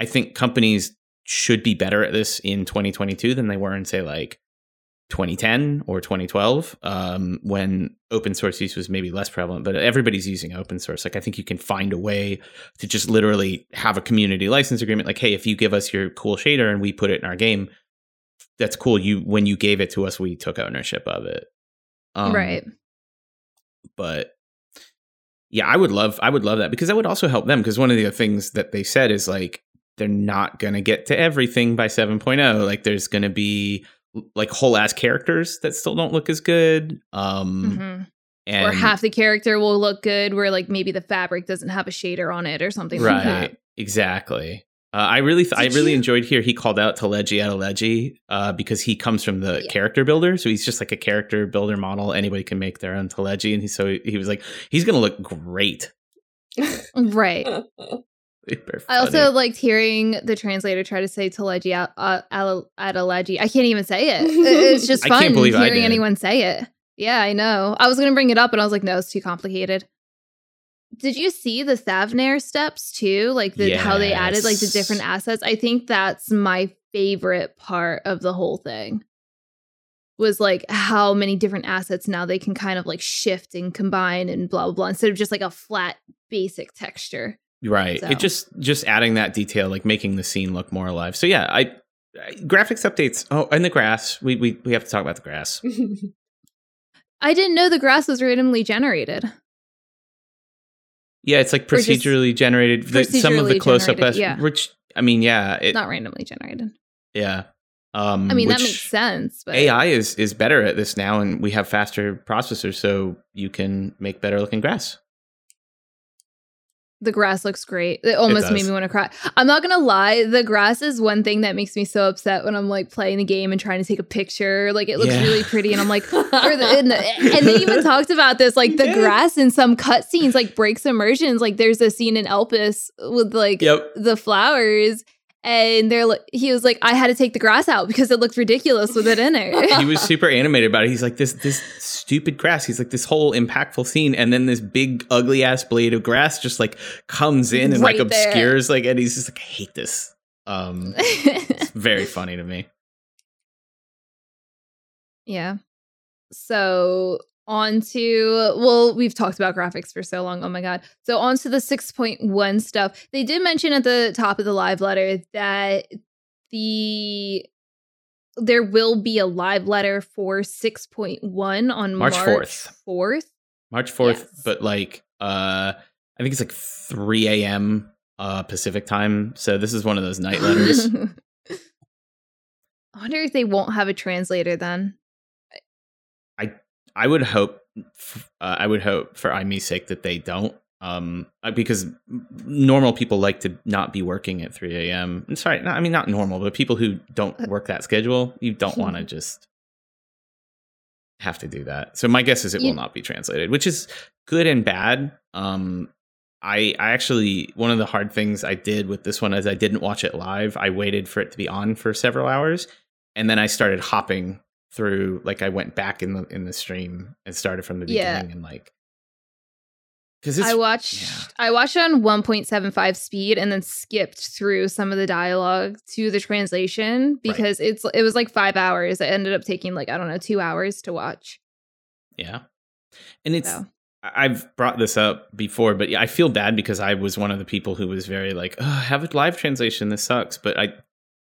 I think companies should be better at this in 2022 than they were in say like 2010 or 2012 um, when open source use was maybe less prevalent but everybody's using open source. Like i think you can find a way to just literally have a community license agreement like hey if you give us your cool shader and we put it in our game that's cool. You when you gave it to us we took ownership of it. Um, right. but yeah i would love i would love that because that would also help them because one of the things that they said is like they're not going to get to everything by 7.0 like there's going to be like whole ass characters that still don't look as good. Um, hmm and or half the character will look good, where like maybe the fabric doesn't have a shader on it or something like that. right, exactly. Uh, I really, th- I really you- enjoyed here. He called out Teleji Adeleji uh, because he comes from the Yeah. character builder, so he's just like a character builder model. Anybody can make their own Teleji, and he so he, he was like, he's gonna look great. <laughs> Right. <laughs> <laughs> Super I also liked hearing the translator try to say Teleji Al- uh, I can't even say it. <laughs> It's just I fun can't believe hearing did. anyone say it. Yeah, I know. I was going to bring it up, and I was like, no, it's too complicated. Did you see the Thavnair steps too? Like the how they added like the different assets. I think that's my favorite part of the whole thing. Was like how many different assets now they can kind of like shift and combine and blah blah blah instead of just like a flat basic texture. Right. so. It just just adding that detail, like making the scene look more alive. So yeah, I, I graphics updates. Oh, and the grass. We we we have to talk about the grass. <laughs> I didn't know the grass was randomly generated. Yeah, it's like procedurally generated. The, some of the close up, yeah. which I mean, yeah, it, Not randomly generated. yeah. Um, I mean, that makes sense. But AI is is better at this now, and we have faster processors, so you can make better looking grass. The grass looks great. It almost made me want to cry. I'm not gonna lie, the grass is one thing that makes me so upset when I'm like playing the game and trying to take a picture. Like it looks Yeah. really pretty, and I'm like, the, and, the- <laughs> and they even talked about this, like the Yeah. grass in some cutscenes like breaks immersions. Like there's a scene in Elpis with like Yep. the flowers. And they're like, he was like, I had to take the grass out because it looked ridiculous with it in <laughs> it. he was super animated about it. He's like this this stupid grass. He's like this whole impactful scene, and then this big ugly ass blade of grass just like comes in and like Right there. obscures like, and he's just like, I hate this. Um, it's <laughs> very funny to me. Yeah. So on to well, we've talked about graphics for so long. Oh my god. So on to the 6.1 stuff. They did mention at the top of the live letter that the there will be a live letter for 6.1 on March March, 4th. 4th. March fourth, Yes. but like uh, I think it's like three a.m. uh Pacific time. So this is one of those night letters. <laughs> I wonder if they won't have a translator then. I would hope, f- uh, I would hope for IME's sake that they don't, um, uh, because normal people like to not be working at 3 a.m. I'm Sorry, not, I mean not normal, but people who don't work that schedule, you don't want to just have to do that. So my guess is it You- will not be translated, which is good and bad. Um, I I actually one of the hard things I did with this one is I didn't watch it live. I waited for it to be on for several hours, and then I started hopping through. Like I went back in the in the stream and started from the Yeah. beginning and like because I watched yeah. I watched it on 1.75 speed and then skipped through some of the dialogue to the translation because it's it was like 5 hours. It ended up taking like I don't know, 2 hours to watch. yeah, and it's. So, I've brought this up before, but yeah, I feel bad because I was one of the people who was very like, oh, "Have a live translation. This sucks." But I,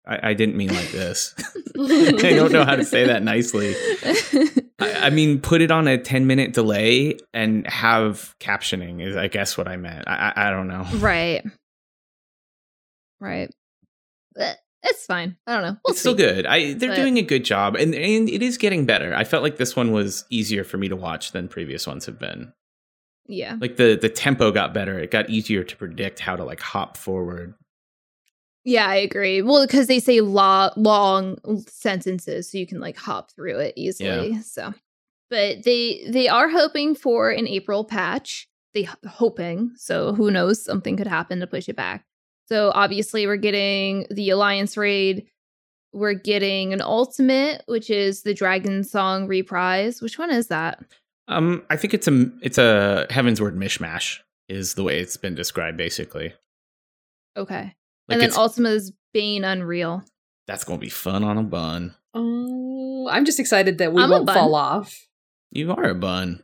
I, I didn't mean like this. <laughs> <laughs> I don't know how to say that nicely. I, I mean, put it on a ten minute delay and have captioning is, I guess, what I meant. I, I, I don't know. <laughs> right. Right. But it's fine. I don't know. We'll it's still good. I they're But- doing a good job, and and it is getting better. I felt like this one was easier for me to watch than previous ones have been. Yeah. Like the the tempo got better. It got easier to predict how to like hop forward. Yeah, I agree. Well, because they say lo- long sentences, so you can like hop through it easily. So, but they they are hoping for an April patch. They hoping. So who knows? Something could happen to push it back. So obviously, we're getting the Alliance raid we're getting an ultimate, which is the Dragonsong reprise. Which one is that? Um, I think it's a it's a Heavensward mishmash is the way it's been described basically. Okay. Like and then it's, Ultima is Bane Unreal. that's gonna be fun on a bun. Oh, I'm just excited that we I'm won't fall off. You are a bun.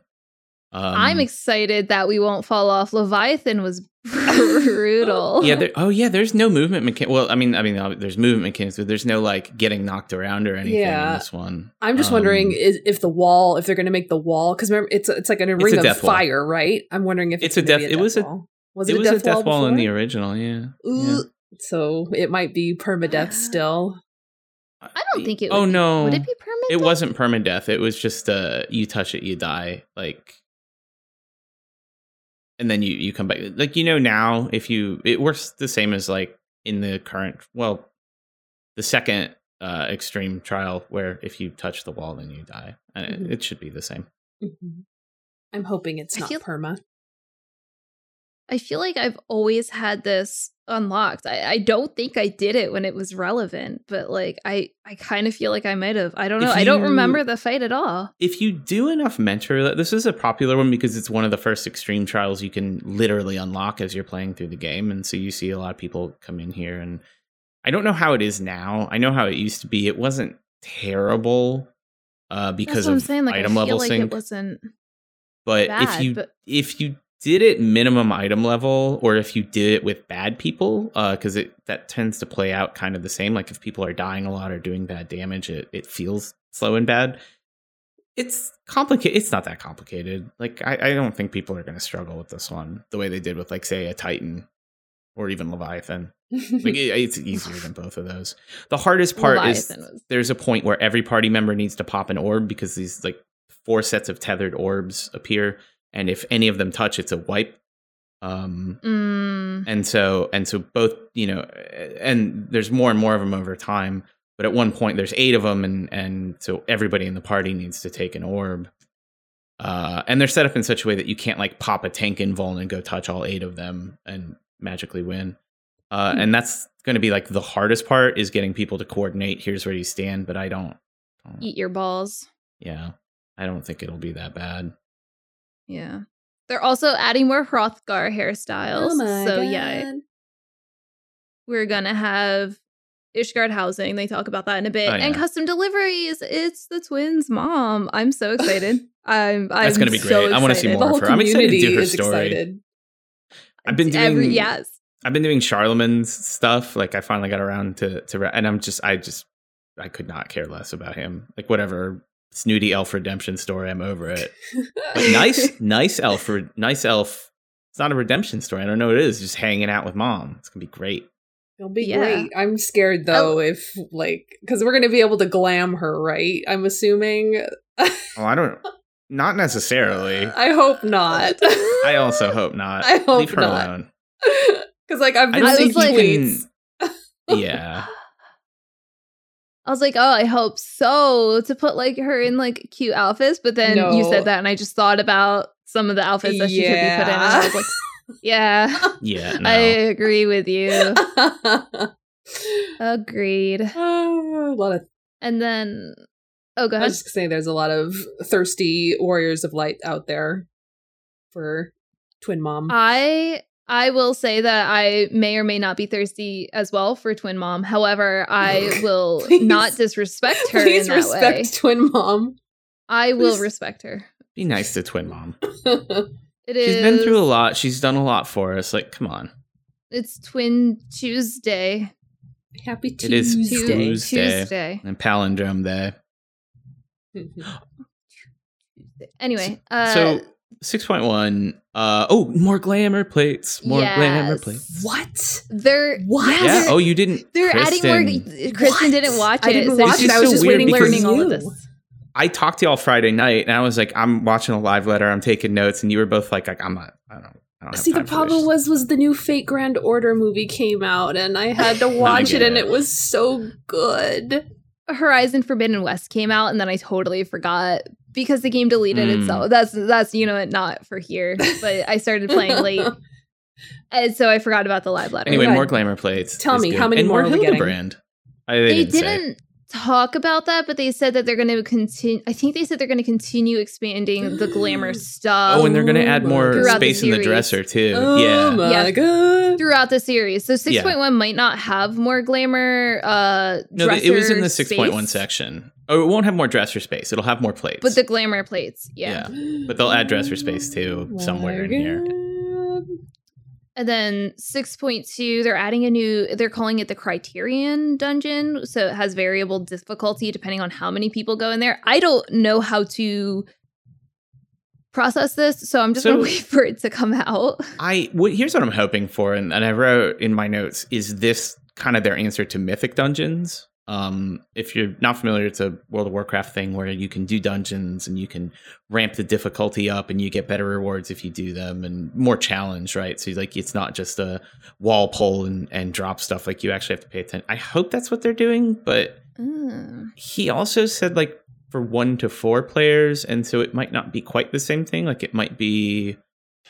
Um, I'm excited that we won't fall off. Leviathan was <laughs> brutal. <laughs> yeah. There, oh yeah. There's no movement mechanic. Well, I mean, I mean, there's movement mechanics, but there's no like getting knocked around or anything Yeah. in this one. I'm just Um, wondering is, if the wall, if they're going to make the wall, because it's it's like a a ring of death wall. fire, right? I'm wondering if It's it's, a gonna death- it was a- Was it it, was a death, wall, in the original. Yeah. yeah. Ooh, So it might be permadeath <gasps> still. I don't think it. Oh would, no! Would it be permanent? It wasn't permadeath. It was just uh, you touch it, you die. Like, and then you you come back. Like you know now, if you it works the same as like in the current. Well, the second uh, extreme trial, where if you touch the wall, then you die, and it- Mhm. it, should be the same. Mhm. I'm hoping it's I not feel- perma. I feel like I've always had this unlocked. I, I don't think I did it when it was relevant, but like I, I kind of feel like I might have. I don't know. I don't remember the fight at all. If you do enough mentor, this is a popular one because it's one of the first extreme trials you can literally unlock as you're playing through the game, and so you see a lot of people come in here. And I don't know how it is now. I know how it used to be. It wasn't terrible uh, because of saying. Like item level like sync. it wasn't but bad. if you but if you did it minimum item level, or if you did it with bad people, uh, because it that tends to play out kind of the same. Like if people are dying a lot or doing bad damage, it it feels slow and bad. It's complicated. It's not that complicated. Like I, I don't think people are going to struggle with this one the way they did with like say a Titan or even Leviathan. Like <laughs> it, it's easier than both of those. The hardest part Leviathan is was- there's a point where every party member needs to pop an orb because these like four sets of tethered orbs appear, and if any of them touch, it's a wipe. Um, Mm, and so and so both you know, and there's more and more of them over time. But at one point, there's eight of them, and and so everybody in the party needs to take an orb. Uh, and they're set up in such a way that you can't like pop a tank invuln and go touch all eight of them and magically win. Uh, and that's going to be like the hardest part is getting people to coordinate. Here's where you stand, but I don't. don't- eat your balls. yeah, I don't think it'll be that bad. Yeah. They're also adding more Hrothgar hairstyles. oh my so god. yeah, we're gonna have Ishgard housing. They talk about that in a bit. Oh, And custom deliveries. It's the twins' mom. I'm so excited. I'm, <laughs> I'm That's gonna be so great. I wanna see excited. The more whole of her. I'm excited to community do her story. excited. I've been doing Every, yes. I've been doing Charlemagne's stuff. Like I finally got around to to, and I'm just I just I could not care less about him. Like whatever snooty elf redemption story, I'm over it. But <laughs> nice, nice elf, re- nice elf. It's not a redemption story. I don't know what it is. Just hanging out with mom. It's gonna be great. It'll be Yeah. great. I'm scared though if like because we're gonna be able to glam her, right? I'm assuming. Oh, I don't. Not necessarily. <laughs> I hope not. <laughs> I also hope not. I hope Leave her not. alone. Because like I've been don't seeing think you tweets. Yeah. I was like, oh, I hope so to put like her in like cute outfits. But then you said that, and I just thought about some of the outfits that she could be put in. And I was like, yeah, <laughs> Yeah. <laughs> No. I agree with you. <laughs> Agreed. Uh, a lot of. And then, oh, go I was just saying, there's a lot of thirsty warriors of light out there for Twin Mom. I I will say that I may or may not be thirsty as well for Twin Mom. However, I <laughs> will Please. not disrespect her Please in that respect way. Twin Mom. I will please. respect her. Be nice to twin mom. <laughs> It is. She's been through a lot. She's done a lot for us. Like, come on. It's Twin Tuesday. Happy It is Tuesday. Tuesday. Tuesday. And palindrome day. <laughs> Anyway, uh, so six point one. Uh oh, more glamour plates. More glamour plates. what? they're What? yeah, Yeah. they're, Oh, you didn't. they're Kristen. adding more. Kristen What? didn't watch it. I didn't watch she's it. I was so just waiting for because learning all of this. I talked to y'all Friday night, and I was like, I'm watching a live letter. I'm taking notes, and you were both like, like I'm not. I don't. I don't have See, the problem was was the new Fate Grand Order movie came out, and I had to <laughs> watch it, and it. it was so good. Horizon Forbidden West came out, and then I totally forgot because the game deleted Mm. itself. That's that's you know what, not for here, but I started playing <laughs> late, and so I forgot about the live letter. Anyway, more glamour plates. Tell me, good. how many and more more are we getting? Hildibrand. I, they, they didn't, didn't talk about that, but they said that they're going to continue. I think they said they're going to continue expanding the glamour <gasps> stuff Oh, and they're gonna add Oh more my Throughout the space in the dresser too. Oh yeah. my Yeah. god. throughout the series. So 6.1 might not have more glamour. Uh, No, it was in the 6.1 section. Oh, it won't have more dresser space. It'll have more plates. but the glamour plates, yeah. But they'll add dresser space, too, <gasps> somewhere in here. And then 6.2, they're adding a new, they're calling it the Criterion dungeon. So it has variable difficulty depending on how many people go in there. I don't know how to process this, so I'm just So- going <laughs> to wait for it to come out. I what, here's what I'm hoping for, and, and I wrote in my notes: is this kind of their answer to Mythic Dungeons? Um, if you're not familiar, it's a World of Warcraft thing where you can do dungeons and you can ramp the difficulty up, and you get better rewards if you do them, and more challenge, right? So like it's not just a wall pull and, and drop stuff; like you actually have to pay attention. I hope that's what they're doing, but Mm. he also said like for one to four players, and so it might not be quite the same thing. Like it might be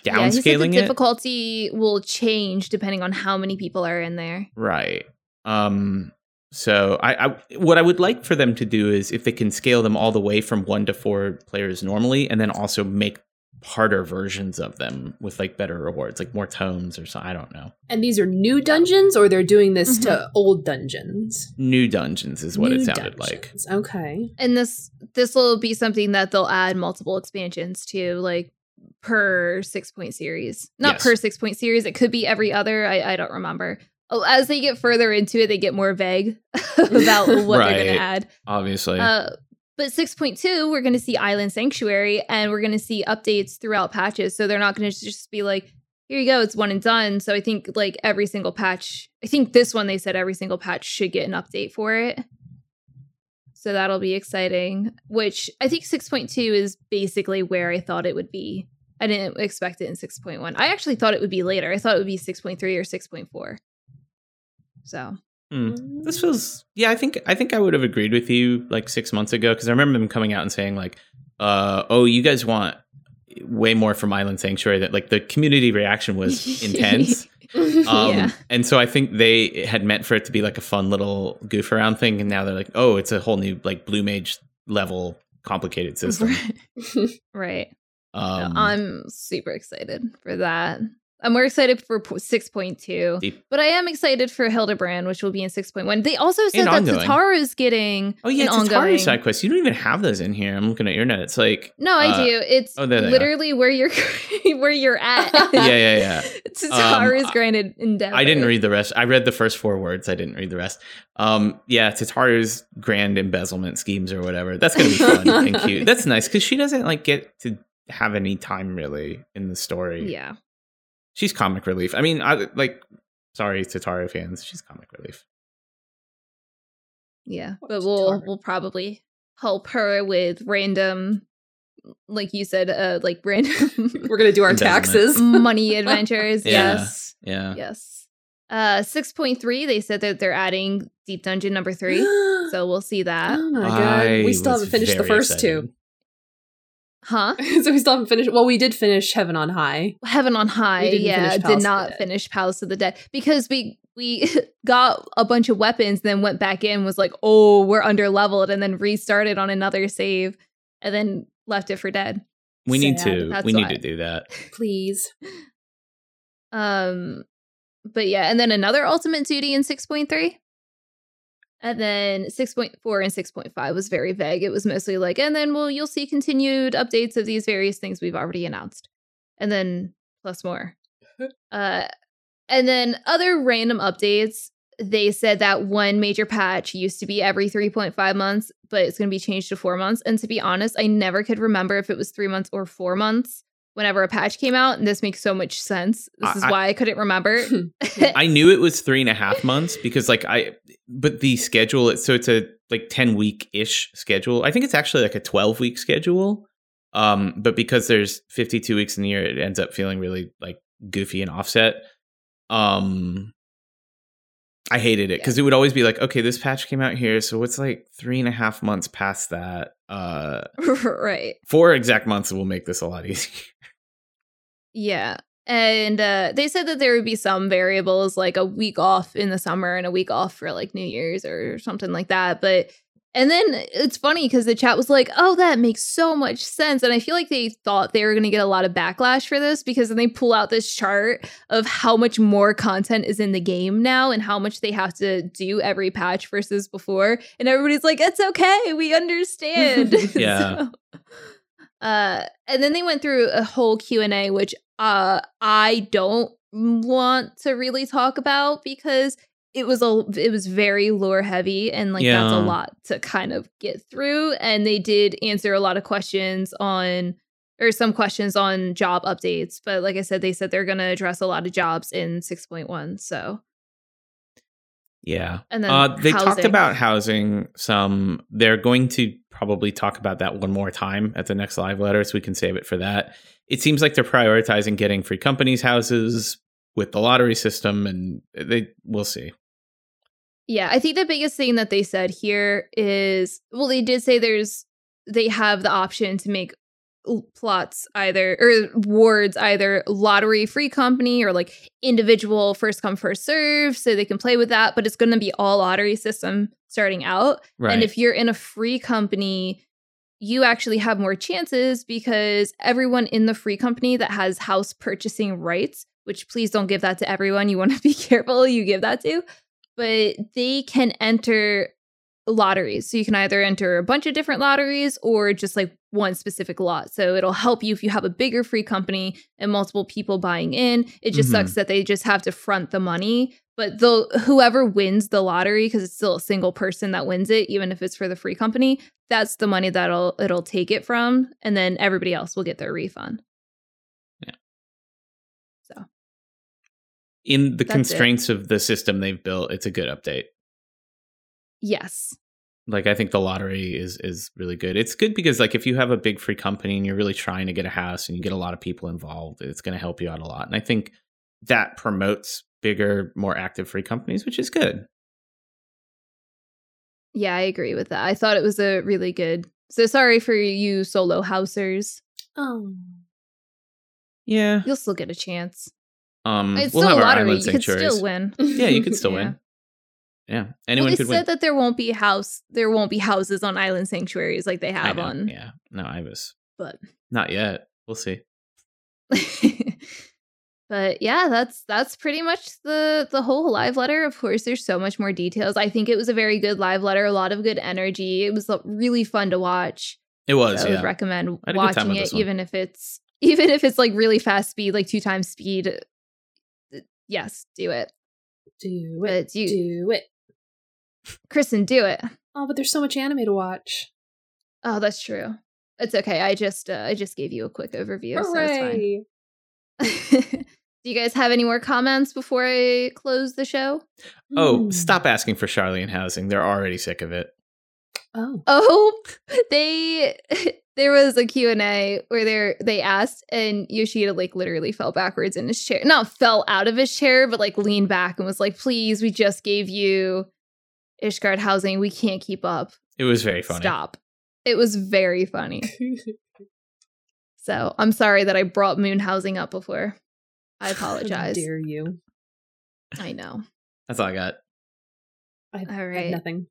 Yeah, the downscaling it. difficulty will change depending on how many people are in there. Right. Um so I, I what I would like for them to do is if they can scale them all the way from 1 to 4 players normally and then also make harder versions of them with like better rewards, like more tomes or so I don't know. And these are new dungeons, or they're doing this Mm-hmm. to old dungeons? New dungeons is what New it sounded like. Okay. and this this will be something that they'll add multiple expansions to like per six point series not Yes. per six point series it could be every other i, I don't remember as they get further into it they get more vague <laughs> about <laughs> what they're going to add. Obviously. uh, but 6.2 we're going to see island sanctuary and we're going to see updates throughout patches. So they're not going to just be like here you go it's one and done. So i think like every single patch i think this one they said every single patch should get an update for it. So that'll be exciting which i think 6.2 is basically where i thought it would be. I didn't expect it in 6.1 i actually thought it would be later. I thought it would be 6.3 or 6.4 so Hmm. This feels yeah, I think I think I would have agreed with you like 6 months ago cuz I remember them coming out and saying like uh oh, you guys want way more from Island Sanctuary that like the community reaction was <laughs> intense. <laughs> Um, Yeah. And so I think they had meant for it to be like a fun little goof around thing, and now they're like, oh, it's a whole new like Blue Mage level complicated system. <laughs> right Um, I'm super excited for that. I'm more excited for 6.2, Deep. but I am excited for Hildibrand, which will be in 6.1. They also said And that ongoing. Tataru's getting oh yeah, it's ongoing. Side quest. You don't even have those in here. I'm looking at your note. It's like No, I uh, do. It's oh, literally where you're <laughs> where you're at. <laughs> yeah, yeah, yeah. <laughs> Tataru's Um, granted endeavor. I didn't read the rest. I read the first four words. I didn't read the rest. Um, yeah, Tataru's grand embezzlement schemes or whatever. That's gonna be fun and cute. That's nice because she doesn't like get to have any time really in the story. Yeah. She's comic relief. I mean, I like. Sorry, to Tataru fans. She's comic relief. Yeah. But we'll Tataru? we'll probably help her with random like you said, uh like random <laughs> We're gonna do our <laughs> taxes. money <laughs> adventures. Yeah. Yes. Yeah. Yes. Uh 6.3, they said that they're adding Deep Dungeon number three. <gasps> so we'll see that. oh my god, I we still haven't finished the first excited. Huh? <laughs> so we still haven't finished. Well, we did finish Heaven on High. Heaven on High. We yeah, did Palace of the not finish Palace of the Dead because we we <laughs> got a bunch of weapons, then went back in, was like, oh, we're under leveled, and then restarted on another save, and then left it for dead. We need to. That's we need why. to do that. <laughs> Please. Um, but yeah, and then another ultimate duty in six point three. And then 6.4 and 6.5 was very vague. It was mostly like, and then well, you'll see continued updates of these various things we've already announced. And then plus more. <laughs> uh and then other random updates. They said that one major patch used to be every 3.5 months, but it's going to be changed to four months. And to be honest, I never could remember if it was three months or four months whenever a patch came out. And this makes so much sense. This is I- why I couldn't remember. <laughs> I knew it was three and a half months because like I, but the schedule. So it's a like ten week ish schedule. I think it's actually like a twelve week schedule. Um, but because there's fifty two weeks in the year, it ends up feeling really like goofy and offset. Um, I hated it because it would always be like, okay, this patch came out here, so it's like three and a half months past that. Uh, <laughs> right. four exact months will make this a lot <laughs> easier. Yeah. and uh, they said that there would be some variables like a week off in the summer and a week off for like New Year's or something like that. But and then it's funny because the chat was like, "Oh, that makes so much sense," and I feel like they thought they were going to get a lot of backlash for this because then they pull out this chart of how much more content is in the game now and how much they have to do every patch versus before, and everybody's like, "It's okay, we understand." <laughs> Yeah. So, uh, and then they went through a whole Q and A, which uh, I don't want to really talk about because it was a it was very lore heavy and like that's a lot to kind of get through and they did answer a lot of questions on or some questions on job updates but like i said they said they're going to address a lot of jobs in 6.1 so Yeah. and then Uh, they talked about housing some. They're going to probably talk about that one more time at the next live letter, so we can save it for that. It seems like they're prioritizing getting free companies houses with the lottery system, and they we'll see. Yeah, I think the biggest thing that they said here is well, they did say there's they have the option to make plots either or wards either lottery free company or like individual first come first serve so they can play with that but it's going to be all lottery system starting out Right. and if you're in a free company you actually have more chances because everyone in the free company that has house purchasing rights which please don't give that to everyone you want to be <laughs> careful you give that to but they can enter lotteries. So you can either enter a bunch of different lotteries or just like one specific lot. So it'll help you if you have a bigger free company and multiple people buying in. It just Mhm. sucks that they just have to front the money. But the whoever wins the lottery, because it's still a single person that wins it, even if it's for the free company, that's the money that'll it'll take it from, and then everybody else will get their refund. In the That's it. constraints of the system they've built, it's a good update. yes, Like I think the lottery is is really good. It's good because like if you have a big free company and you're really trying to get a house and you get a lot of people involved, it's going to help you out a lot. And I think that promotes bigger, more active free companies, which is good. yeah, I agree with that. I thought it was a really good. So sorry for you solo housers. Oh. Yeah. You'll still get a chance. Um It's we'll still have a our lottery. island You could sanctuaries. still win. <laughs> Yeah, you could still Yeah. win. Yeah. anyone Well, Anyone they said that there won't be house. There won't be houses on island sanctuaries like they have on. Yeah. No, I was But not yet. We'll see. <laughs> but yeah, that's that's pretty much the the whole live letter. Of course, there's so much more details. I think it was a very good live letter. A lot of good energy. It was uh, really fun to watch. It was, So I would recommend I had a good time watching it, even if it's <laughs> even if it's like really fast speed, like two times speed. Yes, do it. Do But it. you, Do it. Kristen, do it. Oh, but there's so much anime to watch. Oh, that's true. It's okay. I just uh, I just gave you a quick overview, so it's fine. <laughs> Do you guys have any more comments before I close the show? Oh, Hmm. stop asking for Sharlayan housing. They're already sick of it. Oh. Oh, <laughs> they <laughs> there was a Q&A where they they asked and Yoshida like literally fell backwards in his chair. Not fell out of his chair, but like leaned back and was like, "Please, we just gave you Ishgard housing. We can't keep up. It was very funny. Stop." It was very funny. <laughs> So, I'm sorry that I brought moon housing up before. I How apologize. dare you? I know. That's all I got. I have, All I have nothing.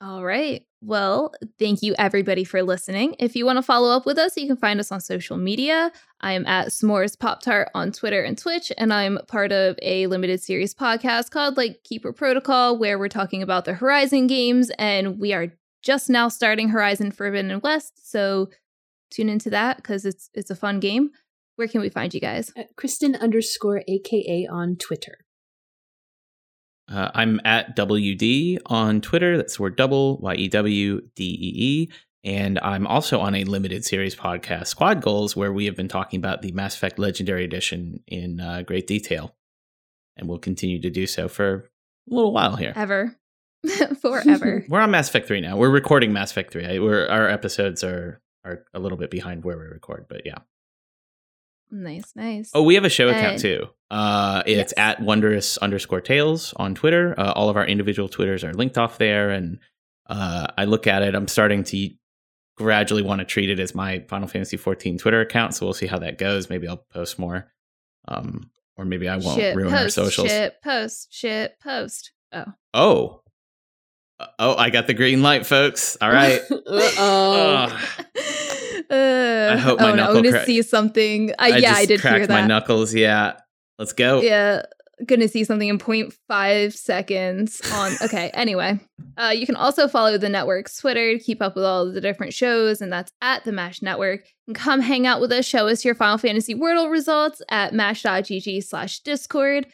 All right. Well, thank you everybody for listening. If you want to follow up with us, you can find us on social media. I am at S'mores Pop Tart on Twitter and Twitch, and I'm part of a limited series podcast called like Keeper Protocol, where we're talking about the Horizon games, and we are just now starting Horizon Forbidden West. So tune into that because it's it's a fun game. Where can we find you guys? At Kristen underscore AKA on Twitter. Uh, I'm at WD on Twitter. That's the word double, Y E W D E E. And I'm also on a limited series podcast, Squad Goals, where we have been talking about the Mass Effect Legendary Edition in uh, great detail. And we'll continue to do so for a little while here. Ever. <laughs> Forever. <laughs> We're on Mass Effect 3 now. We're recording Mass Effect 3. I, we're, our episodes are, are a little bit behind where we record, but yeah. Nice, nice. Oh, we have a show account And- too. Uh, it's Yes. at wondrous underscore tails on Twitter. Uh, all of our individual Twitters are linked off there, and uh, I look at it. I'm starting to gradually want to treat it as my Final Fantasy 14 Twitter account. So we'll see how that goes. Maybe I'll post more. Um, or maybe I won't shit ruin post, our socials. Shit post. Shit post. Oh. Oh. Uh, Oh, I got the green light, folks. All right. <laughs> Uh-oh. <laughs> Uh, I hope my oh, no, I'm gonna crack- see something. I, yeah, just I did hear my knuckles. Yeah. Let's go. Yeah, gonna see something in 0.5 seconds on. Okay, anyway, uh, you can also follow the network's Twitter to keep up with all of the different shows, and that's at the Mash Network. And come hang out with us. Show us your Final Fantasy Wordle results at mash.gg slash Discord.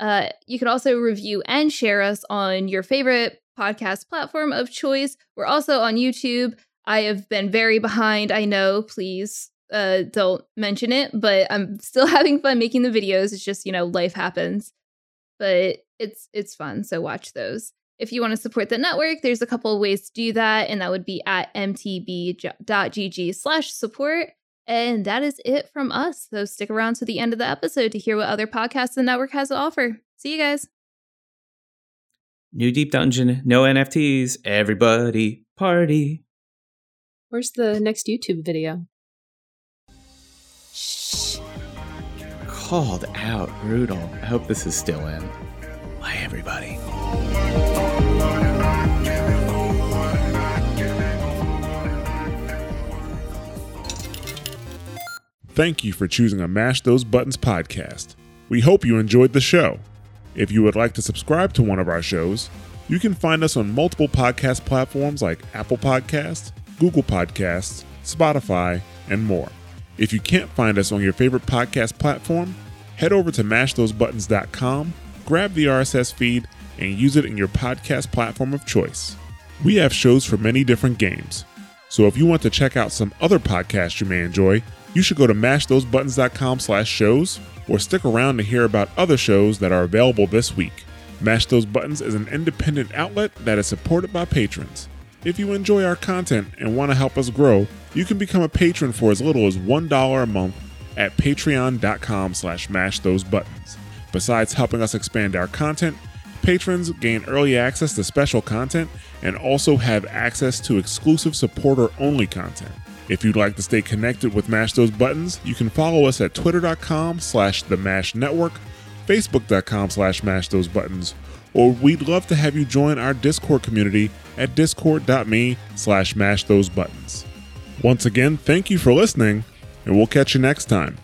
Uh, you can also review and share us on your favorite podcast platform of choice. We're also on YouTube. I have been very behind. I know. Please uh, don't mention it, but I'm still <laughs> having fun making the videos. It's just you know life happens, but it's it's fun. So watch those. If you want to support the network, there's a couple ways to do that, and that would be at mtb.gg slash support. And that is it from us. So stick around to the end of the episode to hear what other podcasts the network has to offer. See you guys. New Deep Dungeon, no NFTs. Everybody party. Where's the next YouTube video? Shh. Called out brutal. I hope this is still in. Bye, everybody. Thank you for choosing a Mash Those Buttons podcast. We hope you enjoyed the show. If you would like to subscribe to one of our shows, you can find us on multiple podcast platforms like Apple Podcasts, Google Podcasts, Spotify, and more. If you can't find us on your favorite podcast platform, head over to mashthosebuttons.com, grab the RSS feed, and use it in your podcast platform of choice. We have shows for many different games. So if you want to check out some other podcasts you may enjoy, you should go to mashthosebuttons.com slash shows or stick around to hear about other shows that are available this week. Mash Those Buttons is an independent outlet that is supported by patrons. If you enjoy our content and want to help us grow, you can become a patron for as little as $1 a month at patreon.com slash mash those buttons. Besides helping us expand our content, patrons gain early access to special content and also have access to exclusive supporter only content. If you'd like to stay connected with Mash Those Buttons, you can follow us at twitter.com slash the Mash Network, facebook.com slash mash those buttons, or we'd love to have you join our Discord community at discord.me slash mash those buttons. Once again, thank you for listening, and we'll catch you next time.